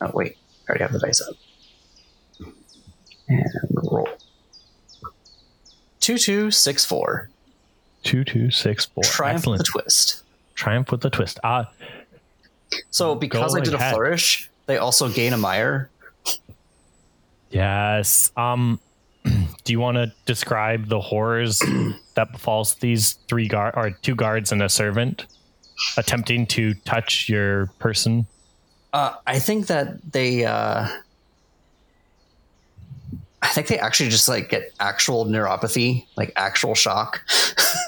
Oh wait, I already have the dice up. And roll. Two two six four. Two, two, six, four. Triumph Excellent. with a twist. Triumph with a twist. Uh, So because Go I did a flourish, they also gain a mire. yes. Um, do you want to describe the horrors that befalls these three guard or two guards and a servant attempting to touch your person? Uh, I think that they. Uh, I think they actually just like get actual neuropathy, like actual shock.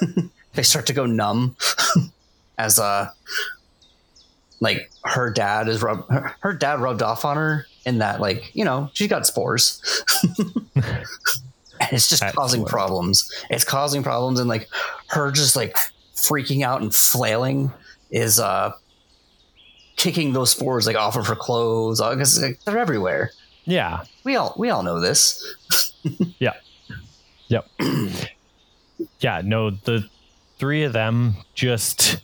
they start to go numb as uh like her dad is rub her, her dad rubbed off on her in that like you know she's got spores. And it's just causing problems. It's causing problems and like her just like freaking out and flailing is uh kicking those spores like off of her clothes because like, they're everywhere Yeah. we all we all know this yeah, Yep. yeah, no, the three of them just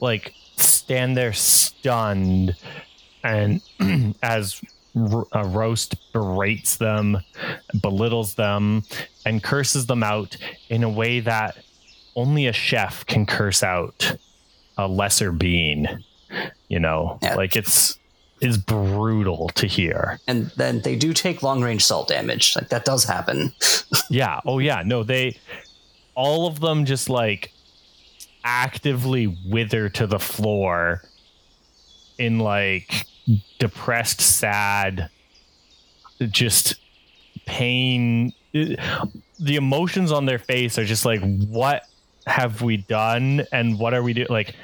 like stand there stunned, and as uh, Roast berates them, belittles them, and curses them out in a way that only a chef can curse out a lesser being. You know, Yeah. like it's it's brutal to hear. and then they do take long range salt damage like that does happen Yeah. Oh, yeah. No, they, all of them just like actively wither to the floor in like depressed, sad, just pain. The emotions on their face are just like, what have we done? And what are we doing? Like,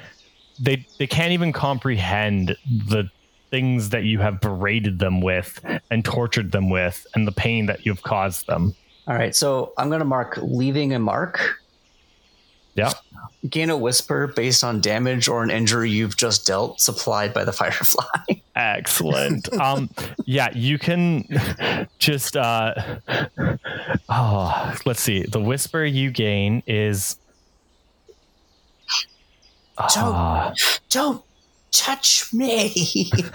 they, they can't even comprehend the things that you have berated them with and tortured them with and the pain that you've caused them. all right so i'm gonna mark leaving a mark Yeah. Gain a whisper based on damage or an injury you've just dealt, supplied by the firefly. Excellent. um, yeah, you can just uh, oh, let's see. The whisper you gain is Ah, Don't touch me.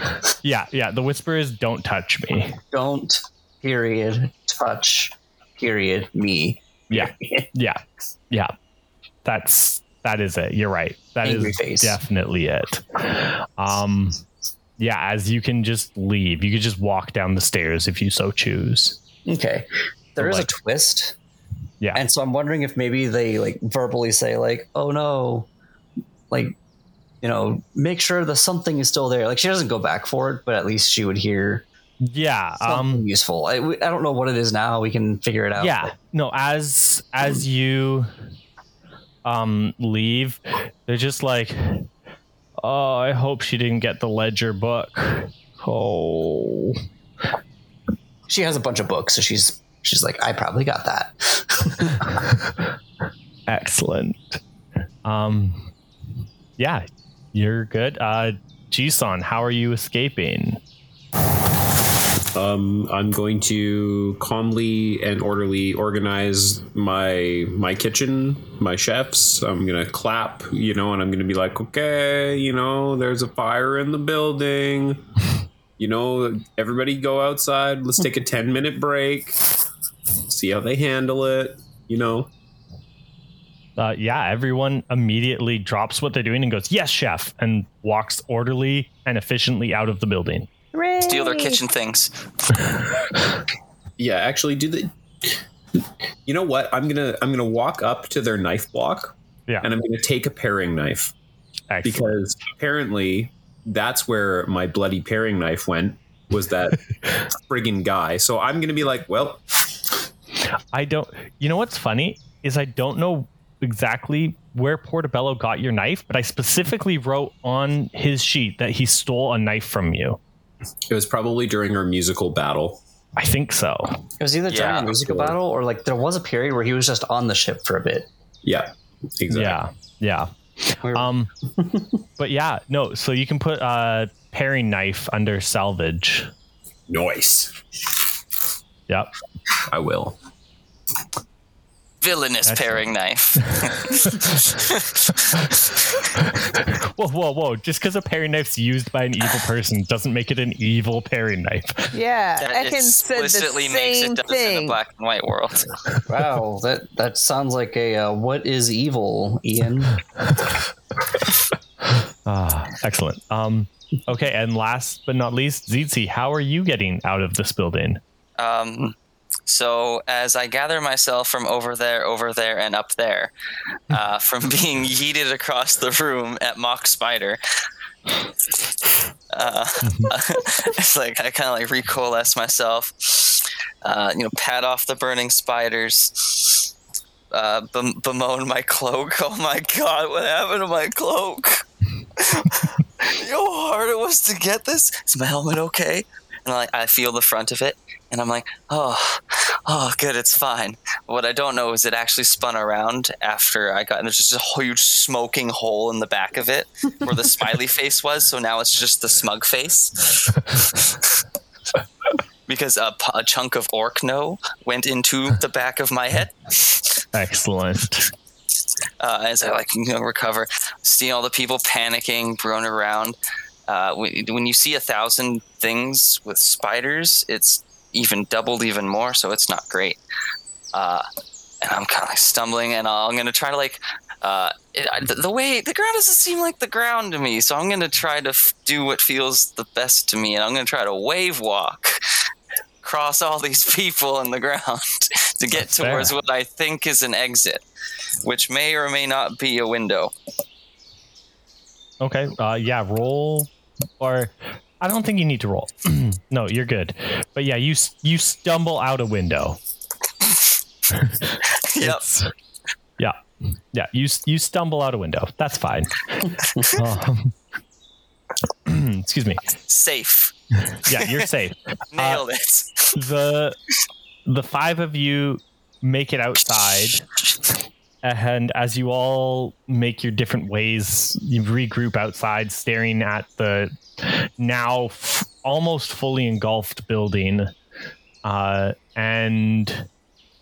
yeah, yeah. The whisper is "Don't touch me." Don't, period, touch, period, me. Yeah, yeah, yeah. That's that is it. You're right. That is Angry face. definitely it. Um, yeah. As you can just leave, you could just walk down the stairs if you so choose. Okay. There is Like- a twist. Yeah. And so I'm wondering if maybe they like verbally say like, "Oh no." Like you know, make sure that something is still there. Like she doesn't go back for it, but at least she would hear Yeah. Um. useful. I, I don't know what it is now. We can figure it out. Yeah. No. As as you um leave, they're just like, oh, I hope she didn't get the ledger book. Oh. She has a bunch of books, so she's she's like, I probably got that. Excellent. Um, yeah, you're good. Uh, Jisun, how are you escaping? Um, I'm going to calmly and orderly organize my my kitchen, my chefs. I'm gonna clap, you know, and I'm gonna be like, okay, you know, there's a fire in the building. You know, everybody go outside. Let's take a ten minute break. See how they handle it. You know, Uh, yeah, everyone immediately drops what they're doing and goes, "Yes, chef," and walks orderly and efficiently out of the building. Hooray. Steal their kitchen things. yeah. Actually, do the. You know what? I'm gonna I'm gonna walk up to their knife block Yeah, and I'm gonna take a paring knife. excellent. because apparently that's where my bloody paring knife went was that friggin' guy so i'm gonna be like well I don't. You know what's funny is I don't know exactly where Portobello got your knife, but I specifically wrote on his sheet that he stole a knife from you. it was probably during our musical battle I think so. It was either during Yeah. a musical Sure. battle or like there was a period where he was just on the ship for a bit. yeah exactly Yeah, yeah. Um, but yeah, no. So you can put a paring knife under salvage. noise Yep. i will Villainous Excellent. paring knife. Whoa, whoa, whoa! Just because a paring knife's used by an evil person doesn't make it an evil paring knife. Yeah, that Ekin said the explicitly makes same it does in a thing. black and white world. wow, that that sounds like a uh, what is evil, Ian? Ah, excellent. Um, okay, and last but not least, Zizi, how are you getting out of this building? Um, so as I gather myself from over there, over there, and up there, uh, from being yeeted across the room at Mock Spider, uh, it's like I kind of like recoalesce myself, uh, you know, pat off the burning spiders, uh, bem- bemoan my cloak. Oh my god, what happened to my cloak? you know how hard it was to get this? Is my helmet okay? And like I feel the front of it, and I'm like, oh, oh, good, it's fine. What I don't know is it actually spun around after I got, and there's just a huge smoking hole in the back of it where the smiley face was. So now it's just the smug face. because a chunk of Orkno went into the back of my head Excellent. uh, as I like you know, recover, seeing all the people panicking, running around. Uh, when you see a thousand things with spiders, it's even doubled even more, so it's not great. Uh, and I'm kind of like stumbling, and I'm gonna try to like. Uh, it, I, the, the way the ground doesn't seem like the ground to me, so I'm gonna try to f- do what feels the best to me, and I'm gonna try to wave walk across all these people in the ground to get That's fair. towards what I think is an exit which may or may not be a window. Okay. Uh, yeah. Roll, or I don't think you need to roll. no, you're good. But yeah, you you stumble out a window. Yep. It's- Yeah. Yeah. You you stumble out a window. That's fine. Um, excuse me. Safe. Yeah, you're safe. Nailed it. the the five of you make it outside and as you all make your different ways, you regroup outside, staring at the now f- almost fully engulfed building. Uh, and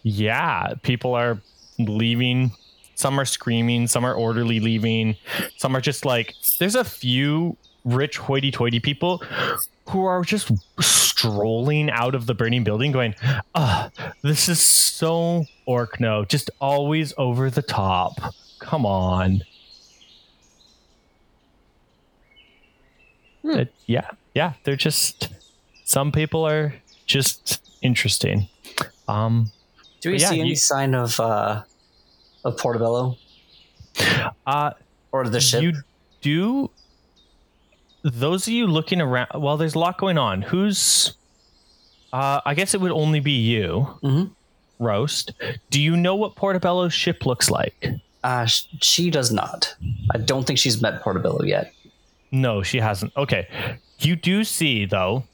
yeah, people are leaving. Some are screaming, some are orderly leaving, some are just like, there's a few rich hoity toity people who are just strolling out of the burning building going, ah, this is so Orkno, just always over the top. Come on. Hmm. It- yeah, yeah, they're just, some people are just interesting. Um, Do we yeah, see any you- sign of uh, of Portobello uh, or the ship? You do. Those of you looking around, well, there's a lot going on. Who's? Uh, I guess it would only be you, Mhm. roast. Do you know what Portobello's ship looks like? Uh, sh- she does not. I don't think she's met Portobello yet. No, she hasn't. Okay, you do see though.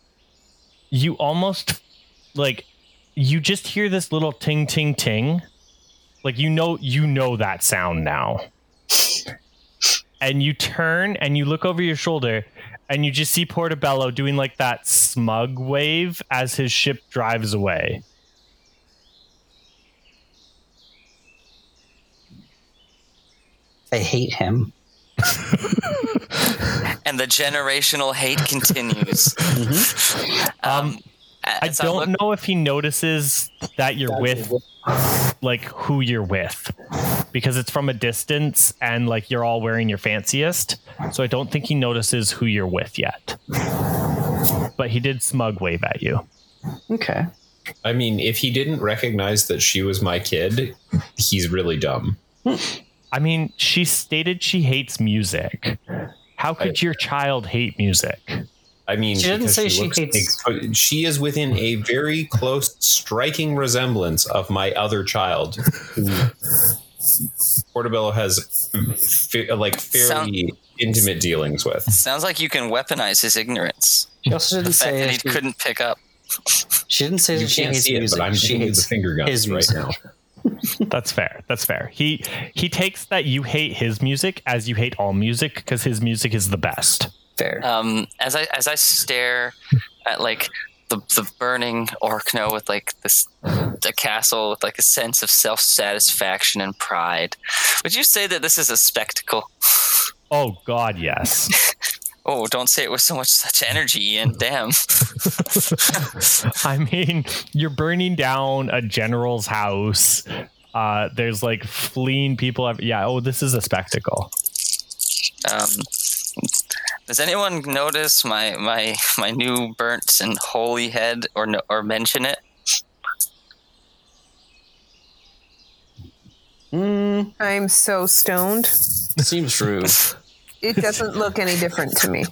You almost like you just hear this little ting ting ting. Like you know you know that sound now. And you turn and you look over your shoulder and you just see Portobello doing like that smug wave as his ship drives away. I hate him. and the generational hate continues. um, Uh, I as don't look- know if he notices that you're with like who you're with because it's from a distance and like you're all wearing your fanciest. So I don't think he notices who you're with yet. But he did smug wave at you. Okay. I mean, if he didn't recognize that she was my kid, he's really dumb. I mean, she stated she hates music. How could your child hate music? I mean, She didn't say she looks hates- ex- she is within a very close, striking resemblance of my other child, Portobello has fa- like fairly intimate dealings with. Sounds like you can weaponize his ignorance. She also The didn't say that he she, couldn't pick up. she didn't say You that she can't hates see it, music. but I'm she hates the finger guns his right now. That's fair. That's fair. He he takes that you hate his music as you hate all music because his music is the best. Fair. Um, as I as I stare at like the the burning Orkno with like this the castle with like a sense of self satisfaction and pride, would you say that this is a spectacle? Oh God, yes. Oh, don't say it with so much such energy, Ian. Damn. I mean, you're burning down a general's house. Uh, there's like fleeing people. ev- Yeah. Oh, this is a spectacle. Um, does anyone notice my my my new burnt and holy head or no, or mention it? Mm, I'm so stoned. seems true. It doesn't look any different to me.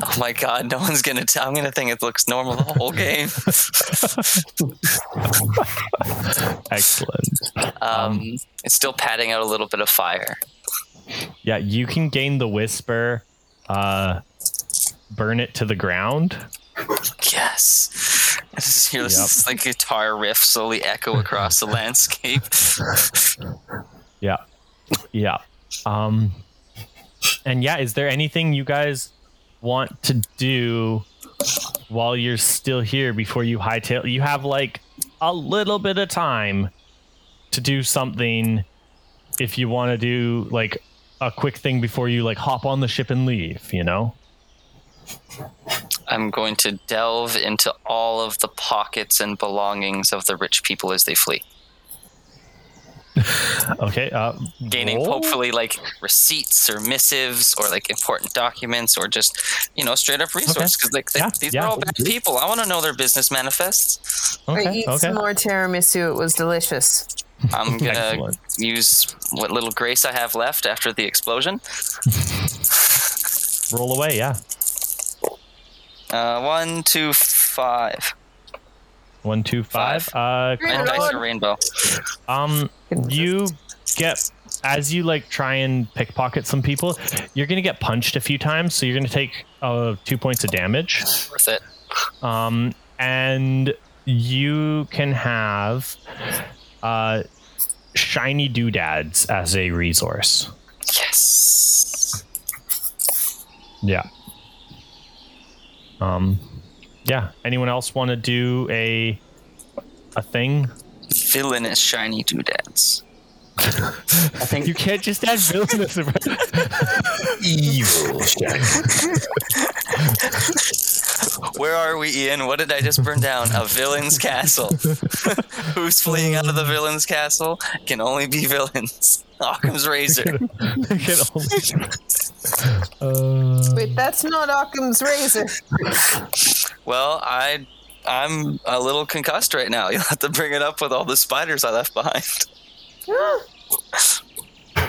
Oh my god, no one's gonna tell. I'm gonna think it looks normal the whole game. Excellent. Um, it's still patting out a little bit of fire. Yeah, you can gain the whisper. Uh, burn it to the ground. Yes. I just hear this Yep. like guitar riff slowly echo across the landscape. Yeah. Yeah. Um and yeah, is there anything you guys want to do while you're still here before you hightail? You have like a little bit of time to do something if you want to do like a quick thing before you like hop on the ship and leave, you know? I'm going to delve into all of the pockets and belongings of the rich people as they flee, Okay. Uh gaining roll? hopefully like receipts or missives or like important documents or just you know straight up resources because like they, Yeah, these yeah. are all bad people. I want to know their business manifests. I Okay. eat Okay. some more tiramisu. It was delicious. I'm gonna use what little grace I have left after the explosion. Roll away, yeah. Uh, one, two, five. One, two, five. Uh And dice Lord. are rainbow. Um, you get as you like try and pickpocket some people, you're gonna get punched a few times, so you're gonna take uh two points of damage. Worth it. Um, and you can have uh shiny doodads as a resource. Yes. Yeah. Um, yeah. Anyone else want to do a a thing? Villainous shiny doodads. I think You can't just add villainous. Evil shiny. Where are we, Ian? What did I just burn down? A villain's castle. Who's fleeing out of the villain's castle? Can only be villains. Occam's razor. Can only- Uh, Wait, that's not Occam's razor. Well, I I'm a little concussed right now. You'll have to bring it up with all the spiders I left behind.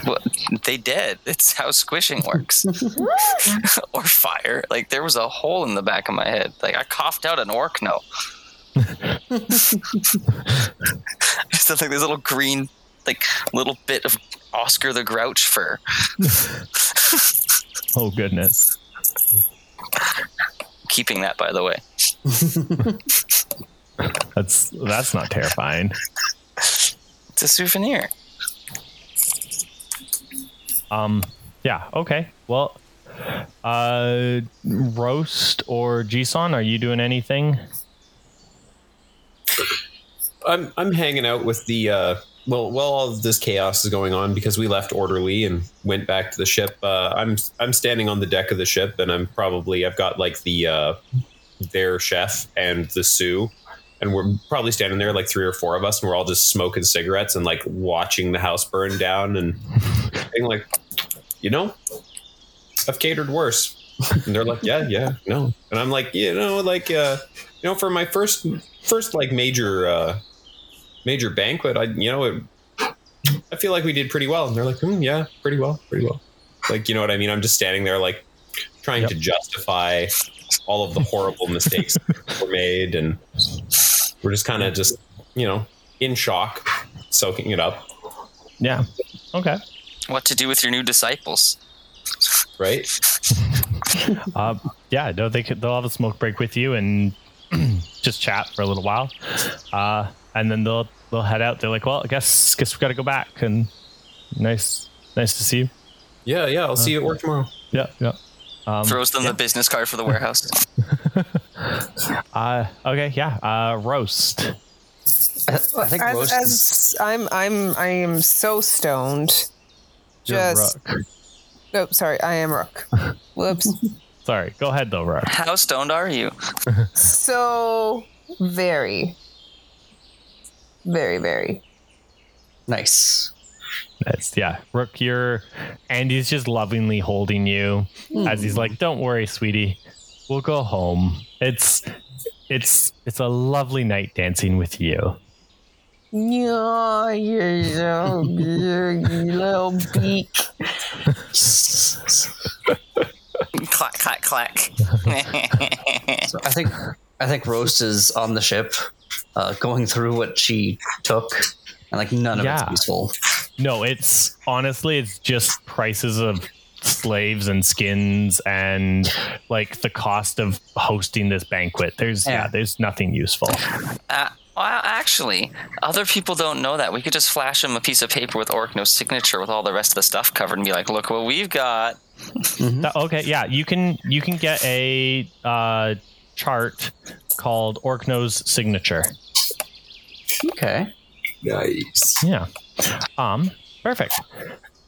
Well, they did. It's how squishing works. or fire. Like there was a hole in the back of my head. Like I coughed out an Orkno. Just like this little green, like little bit of Oscar the Grouch fur. oh goodness. Keeping that, by the way. That's that's not terrifying. It's a souvenir. Um, yeah. Okay. Well, uh, roast or Jisun, are you doing anything? I'm I'm hanging out with the uh, well while all of this chaos is going on because we left orderly and went back to the ship. Uh, I'm I'm standing on the deck of the ship and I'm probably I've got like the uh, their chef and the sous. And we're probably standing there, like three or four of us, and we're all just smoking cigarettes and like watching the house burn down and being like, you know, I've catered worse. And they're like, yeah, yeah, no. And I'm like, you know, like, uh, you know, for my first, first like major, uh, major banquet, I, you know, it, I feel like we did pretty well. And they're like, hmm, yeah, pretty well, pretty well. Like, you know what I mean? I'm just standing there, like, trying Yep. to justify all of the horrible mistakes that were made, and we're just kind of just, you know, in shock, soaking it up, Yeah. Okay. What to do with your new disciples? right? Uh, yeah. No, they could. They'll have a smoke break with you and just chat for a little while, uh, and then they'll they'll head out. They're like, well, I guess guess we got to go back. And nice nice to see you. Yeah, yeah. I'll see you at work tomorrow. Yeah. Yeah. Um, Throws them the business card for the warehouse. uh, okay. Yeah. Uh, roast. I, I think As, roast is as I'm, I'm, I am so stoned. You're Just, Rook. oh, sorry, I am Rook. Whoops. Sorry. Go ahead though, Rook. How stoned are you? so very, very, very. nice. That's yeah, Rook. You're Andy's just lovingly holding you as he's like, "Don't worry, sweetie, we'll go home. It's it's it's a lovely night dancing with you." Yeah, you're so good, you little beak. clack, clack, clack. So I think I think Roast is on the ship, uh, going through what she took, and like none of Yeah. it's useful. No, it's honestly, it's just prices of slaves and skins and like the cost of hosting this banquet. There's yeah, Yeah. there's nothing useful. Uh, well, actually, other people don't know that. We could just flash them a piece of paper with Orkno's signature with all the rest of the stuff covered and be like, look what we've got. That- okay, yeah, you can you can get a uh, chart called Orkno's signature. Okay. Nice. Yeah. Um, perfect.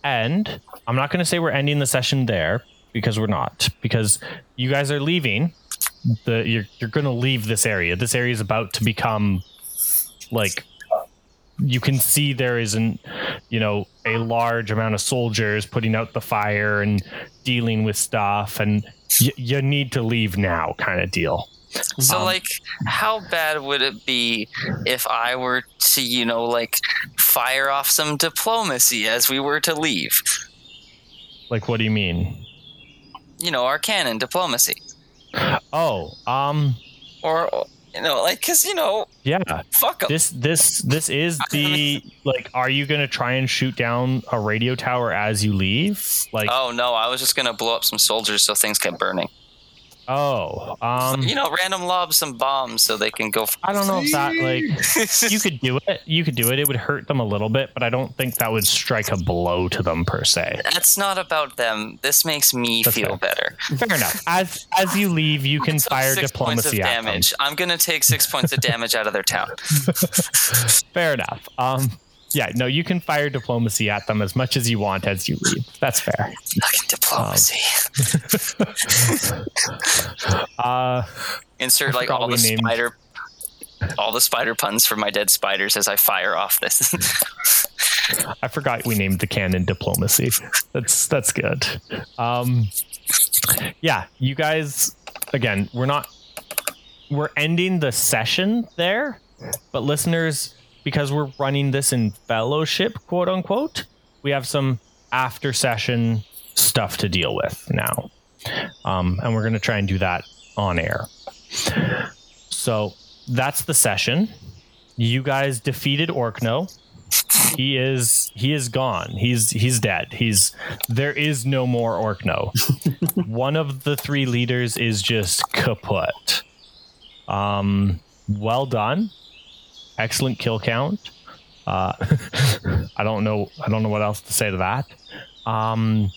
And I'm not going to say we're ending the session there because we're not because you guys are leaving. The you're you're going to leave this area. This area is about to become like you can see there isn't you know a large amount of soldiers putting out the fire and dealing with stuff and y- you need to leave now kind of deal So, Um, like, how bad would it be if I were to, you know, like, fire off some diplomacy as we were to leave? like what do you mean You know, our cannon diplomacy. oh um Or, you know, like, because, you know, yeah fuck 'em. this this this is the like are you gonna try and shoot down a radio tower as you leave like Oh, no, I was just going to blow up some soldiers so things kept burning. Oh, um, you know, random lob some bombs so they can go. I don't know if that like you could do it. You could do it. It would hurt them a little bit, but I don't think that would strike a blow to them per se. That's not about them. This makes me That's feel fair. better. Fair enough. As as you leave, you can So fire six points of diplomacy at them. damage. I'm gonna take six points of damage out of their town. Fair enough. Um, yeah, no, you can fire diplomacy at them as much as you want as you leave. That's fair. Fucking diplomacy. Uh, Insert like all the named- spider, all the spider puns for my dead spiders as I fire off this. I forgot we named the cannon diplomacy. That's that's good. Um, yeah, you guys. Again, we're not. We're ending the session there, but listeners, because we're running this in fellowship, quote unquote, we have some after session stuff to deal with now, um, and we're going to try and do that on air. So that's the session. You guys defeated Orkno. He is he is gone. He's he's dead. He's there is no more orkno. One of the three leaders is just kaput. Um well done excellent kill count uh i don't know i don't know what else to say to that um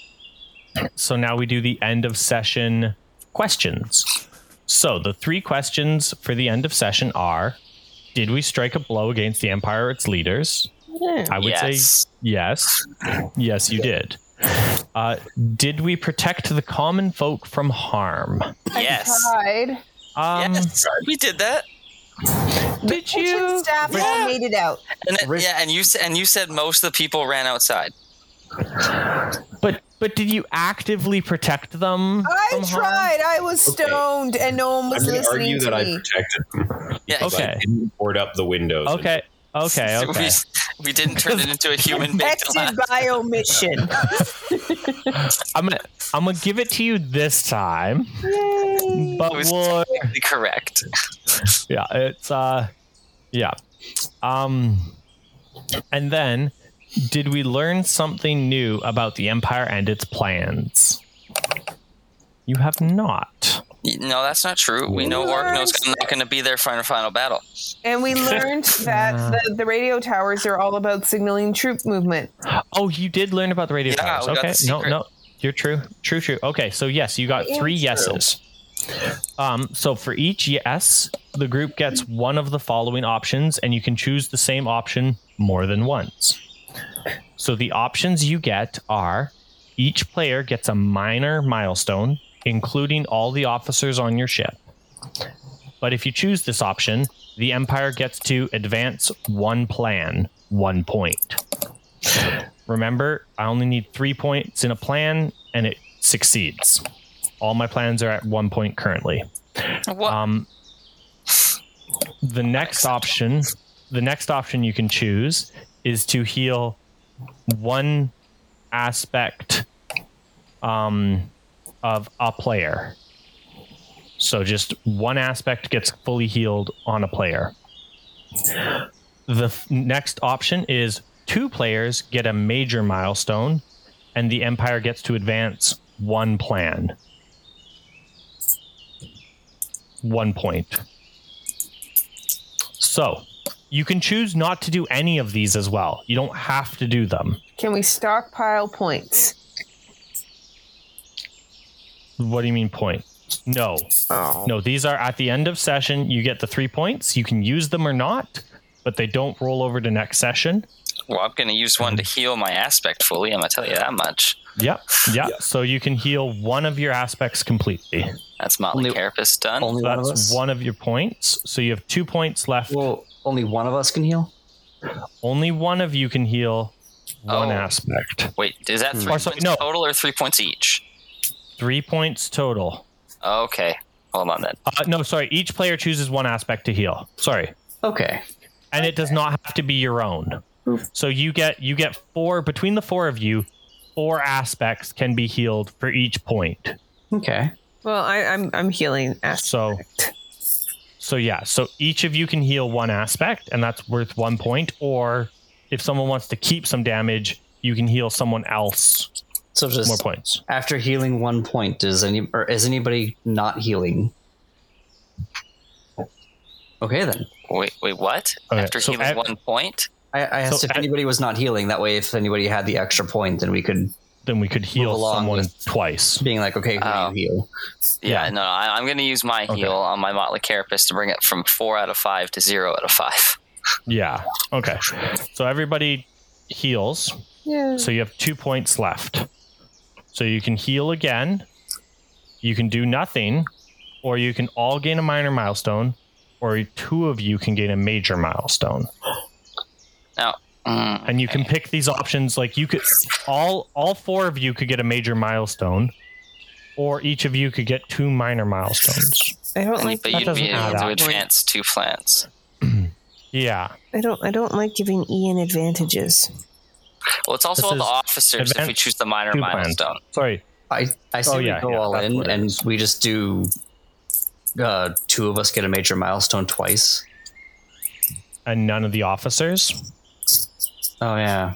so now we do the end of session questions so the three questions for the end of session are did we strike a blow against the empire or its leaders I would say Yes. yes. Yes, you did. Uh, did we protect the common folk from harm? yes, Tried. Um, yes, we did that. Did Kitchen you? staff all made it out. And it- yeah, and you and you said most of the people ran outside. But but did you actively protect them? I from harm? tried. I was Okay. stoned, and no one I'm was listening argue to that I me. protected them. Yeah, Okay. I didn't board up the windows. Okay. Okay. Okay. We, we didn't turn it into a human baked Acted by omission. I'm gonna I'm gonna give it to you this time. Yay. But It was we'll, technically correct. yeah, it's uh, yeah, um, and then did we learn something new about the empire and its plans? You have not. No, that's not true. We know Orkno's not going to be there for our final battle. And we learned that the, the radio towers are all about signaling troop movement. Oh, you did learn about the radio Yeah, towers. Okay, no, no, you're true, true, true. Okay, so yes, you got I am three true. yeses. Um, so for each yes, the group gets one of the following options, and you can choose the same option more than once. So the options you get are each player gets a minor milestone, including all the officers on your ship. But if you choose this option, the Empire gets to advance one plan, one point. Remember, I only need three points in a plan, and it succeeds. All my plans are at one point currently. What? Um, the next option, the next option you can choose is to heal one aspect um, of a player. So just one aspect gets fully healed on a player. The f- next option is two players get a major milestone, and the Empire gets to advance one plan. One point. So you can choose not to do any of these as well. You don't have to do them. Can we stockpile points? What do you mean point? No. Oh. No, these are at the end of session. You get the three points. You can use them or not, but they don't roll over to next session. well, I'm going to use one to heal my aspect fully. I'm going to tell you that much. Yep. Yeah. So you can heal one of your aspects completely. That's Motley Only- Carapace done. Only So one of that's us. one of your points. So you have two points left. Well, only one of us can heal. Only one of you can heal one Oh. aspect. Wait, is that hmm. three Or sorry, points no. total or three points each? Three points total. Okay, hold on then. Uh, no, sorry. Each player chooses one aspect to heal. Sorry. Okay. and it does not have to be your own. So you get you get four between the four of you, four aspects can be healed for each point. Okay. Well, I, I'm I'm healing aspect. So so yeah, so each of you can heal one aspect, and that's worth one point. Or if someone wants to keep some damage, you can heal someone else So just more points. after healing one point, does any or is anybody not healing? Okay then. Wait, wait, what? Okay, After so healing at- one point? I, I asked So if at- anybody was not healing. That way, if anybody had the extra point, then we could Then we could heal someone twice. being like, okay, who you oh. heal? Yeah, Yeah. no, I, I'm going to use my Okay. heal on my Motley Carapace to bring it from four out of five to zero out of five. Yeah. Okay. So everybody heals. Yeah. So you have two points left. So you can heal again. You can do nothing, or you can all gain a minor milestone, or two of you can gain a major milestone. Now, mm, And you can pick these options. Like you could, all all four of you could get a major milestone, or each of you could get two minor milestones. I don't like. but that you'd be able to advance two plans. Yeah. I don't. I don't like giving Ian advantages. Well, it's also This all the officers if we choose the minor milestone. Sorry. I I say Oh, we yeah, go yeah, all in, and we just do. Uh, two of us get a major milestone twice. And none of the officers. Oh yeah.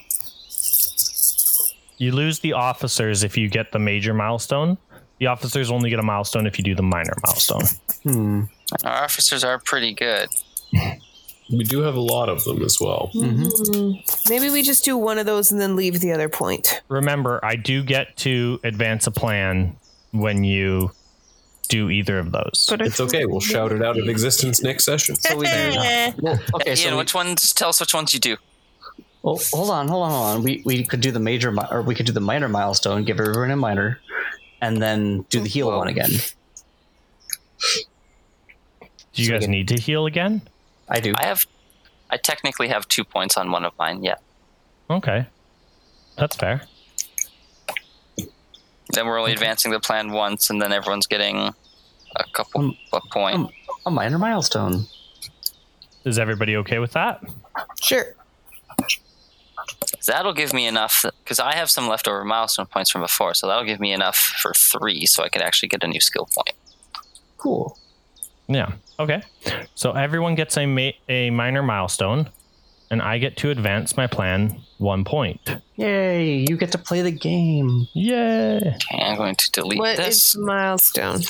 You lose the officers if you get the major milestone. The officers only get a milestone if you do the minor milestone. Hmm. Our officers are pretty good. We do have a lot of them as well. Mm, Maybe we just do one of those and then leave the other point. Remember, I do get to advance a plan when you do either of those. But It's okay. We'll shout it out of existence next session. So we do. Well, okay, Ian, so we, which ones? Tell us which ones you do. well, hold on, hold on, hold on. We we could do the major mi- or we could do the minor milestone, give everyone a minor, and then do the heal one again. do you so guys get- need to heal again? I do. I have, I technically have two points on one of mine. Yeah. Okay. That's fair. Then we're only advancing the plan once, and then everyone's getting a couple Um, of point. um, a minor milestone. Is everybody okay with that? Sure. That'll give me enough because I have some leftover milestone points from before, so that'll give me enough for three, so I could actually get a new skill point. Cool. Yeah. Okay. So everyone gets a ma- a minor milestone, and I get to advance my plan one point. Yay! You get to play the game. Yay! Okay, I'm going to delete What is this. milestone?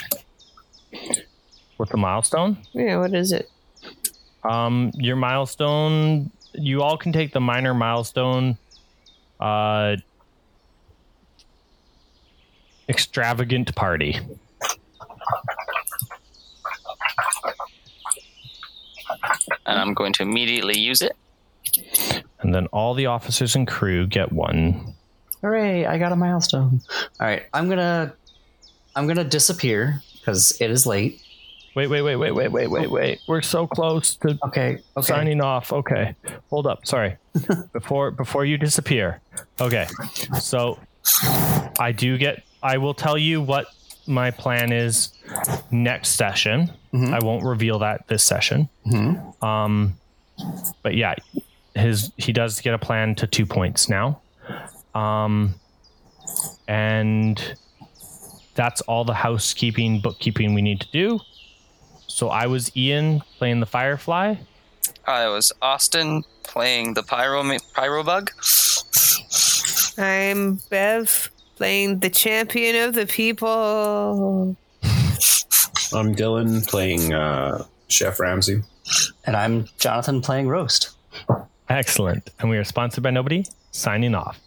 What's the milestone, Yeah. What is it? um, your milestone, you all can take the minor milestone. Uh, extravagant party. and I'm going to immediately use it. And then all the officers and crew get one. Hooray! I got a milestone. All right, I'm gonna, I'm gonna disappear because it is late. Wait, wait, wait, wait, wait, wait, wait, wait. We're so close to Okay. Okay. signing off. Okay. Hold up. Sorry. before before you disappear. Okay. So I do get I will tell you what my plan is next session. Mhm. I won't reveal that this session. Mhm. Um but yeah, his he does get a plan to 2 points now. Um and that's all the housekeeping bookkeeping we need to do. So I was Ian playing the Firefly. I was Austin playing the pyro pyro bug. I'm Bev playing the champion of the people. I'm Dylan playing uh, Chef Ramsey. And I'm Jonathan playing roast. Excellent. And we are sponsored by nobody. Signing off.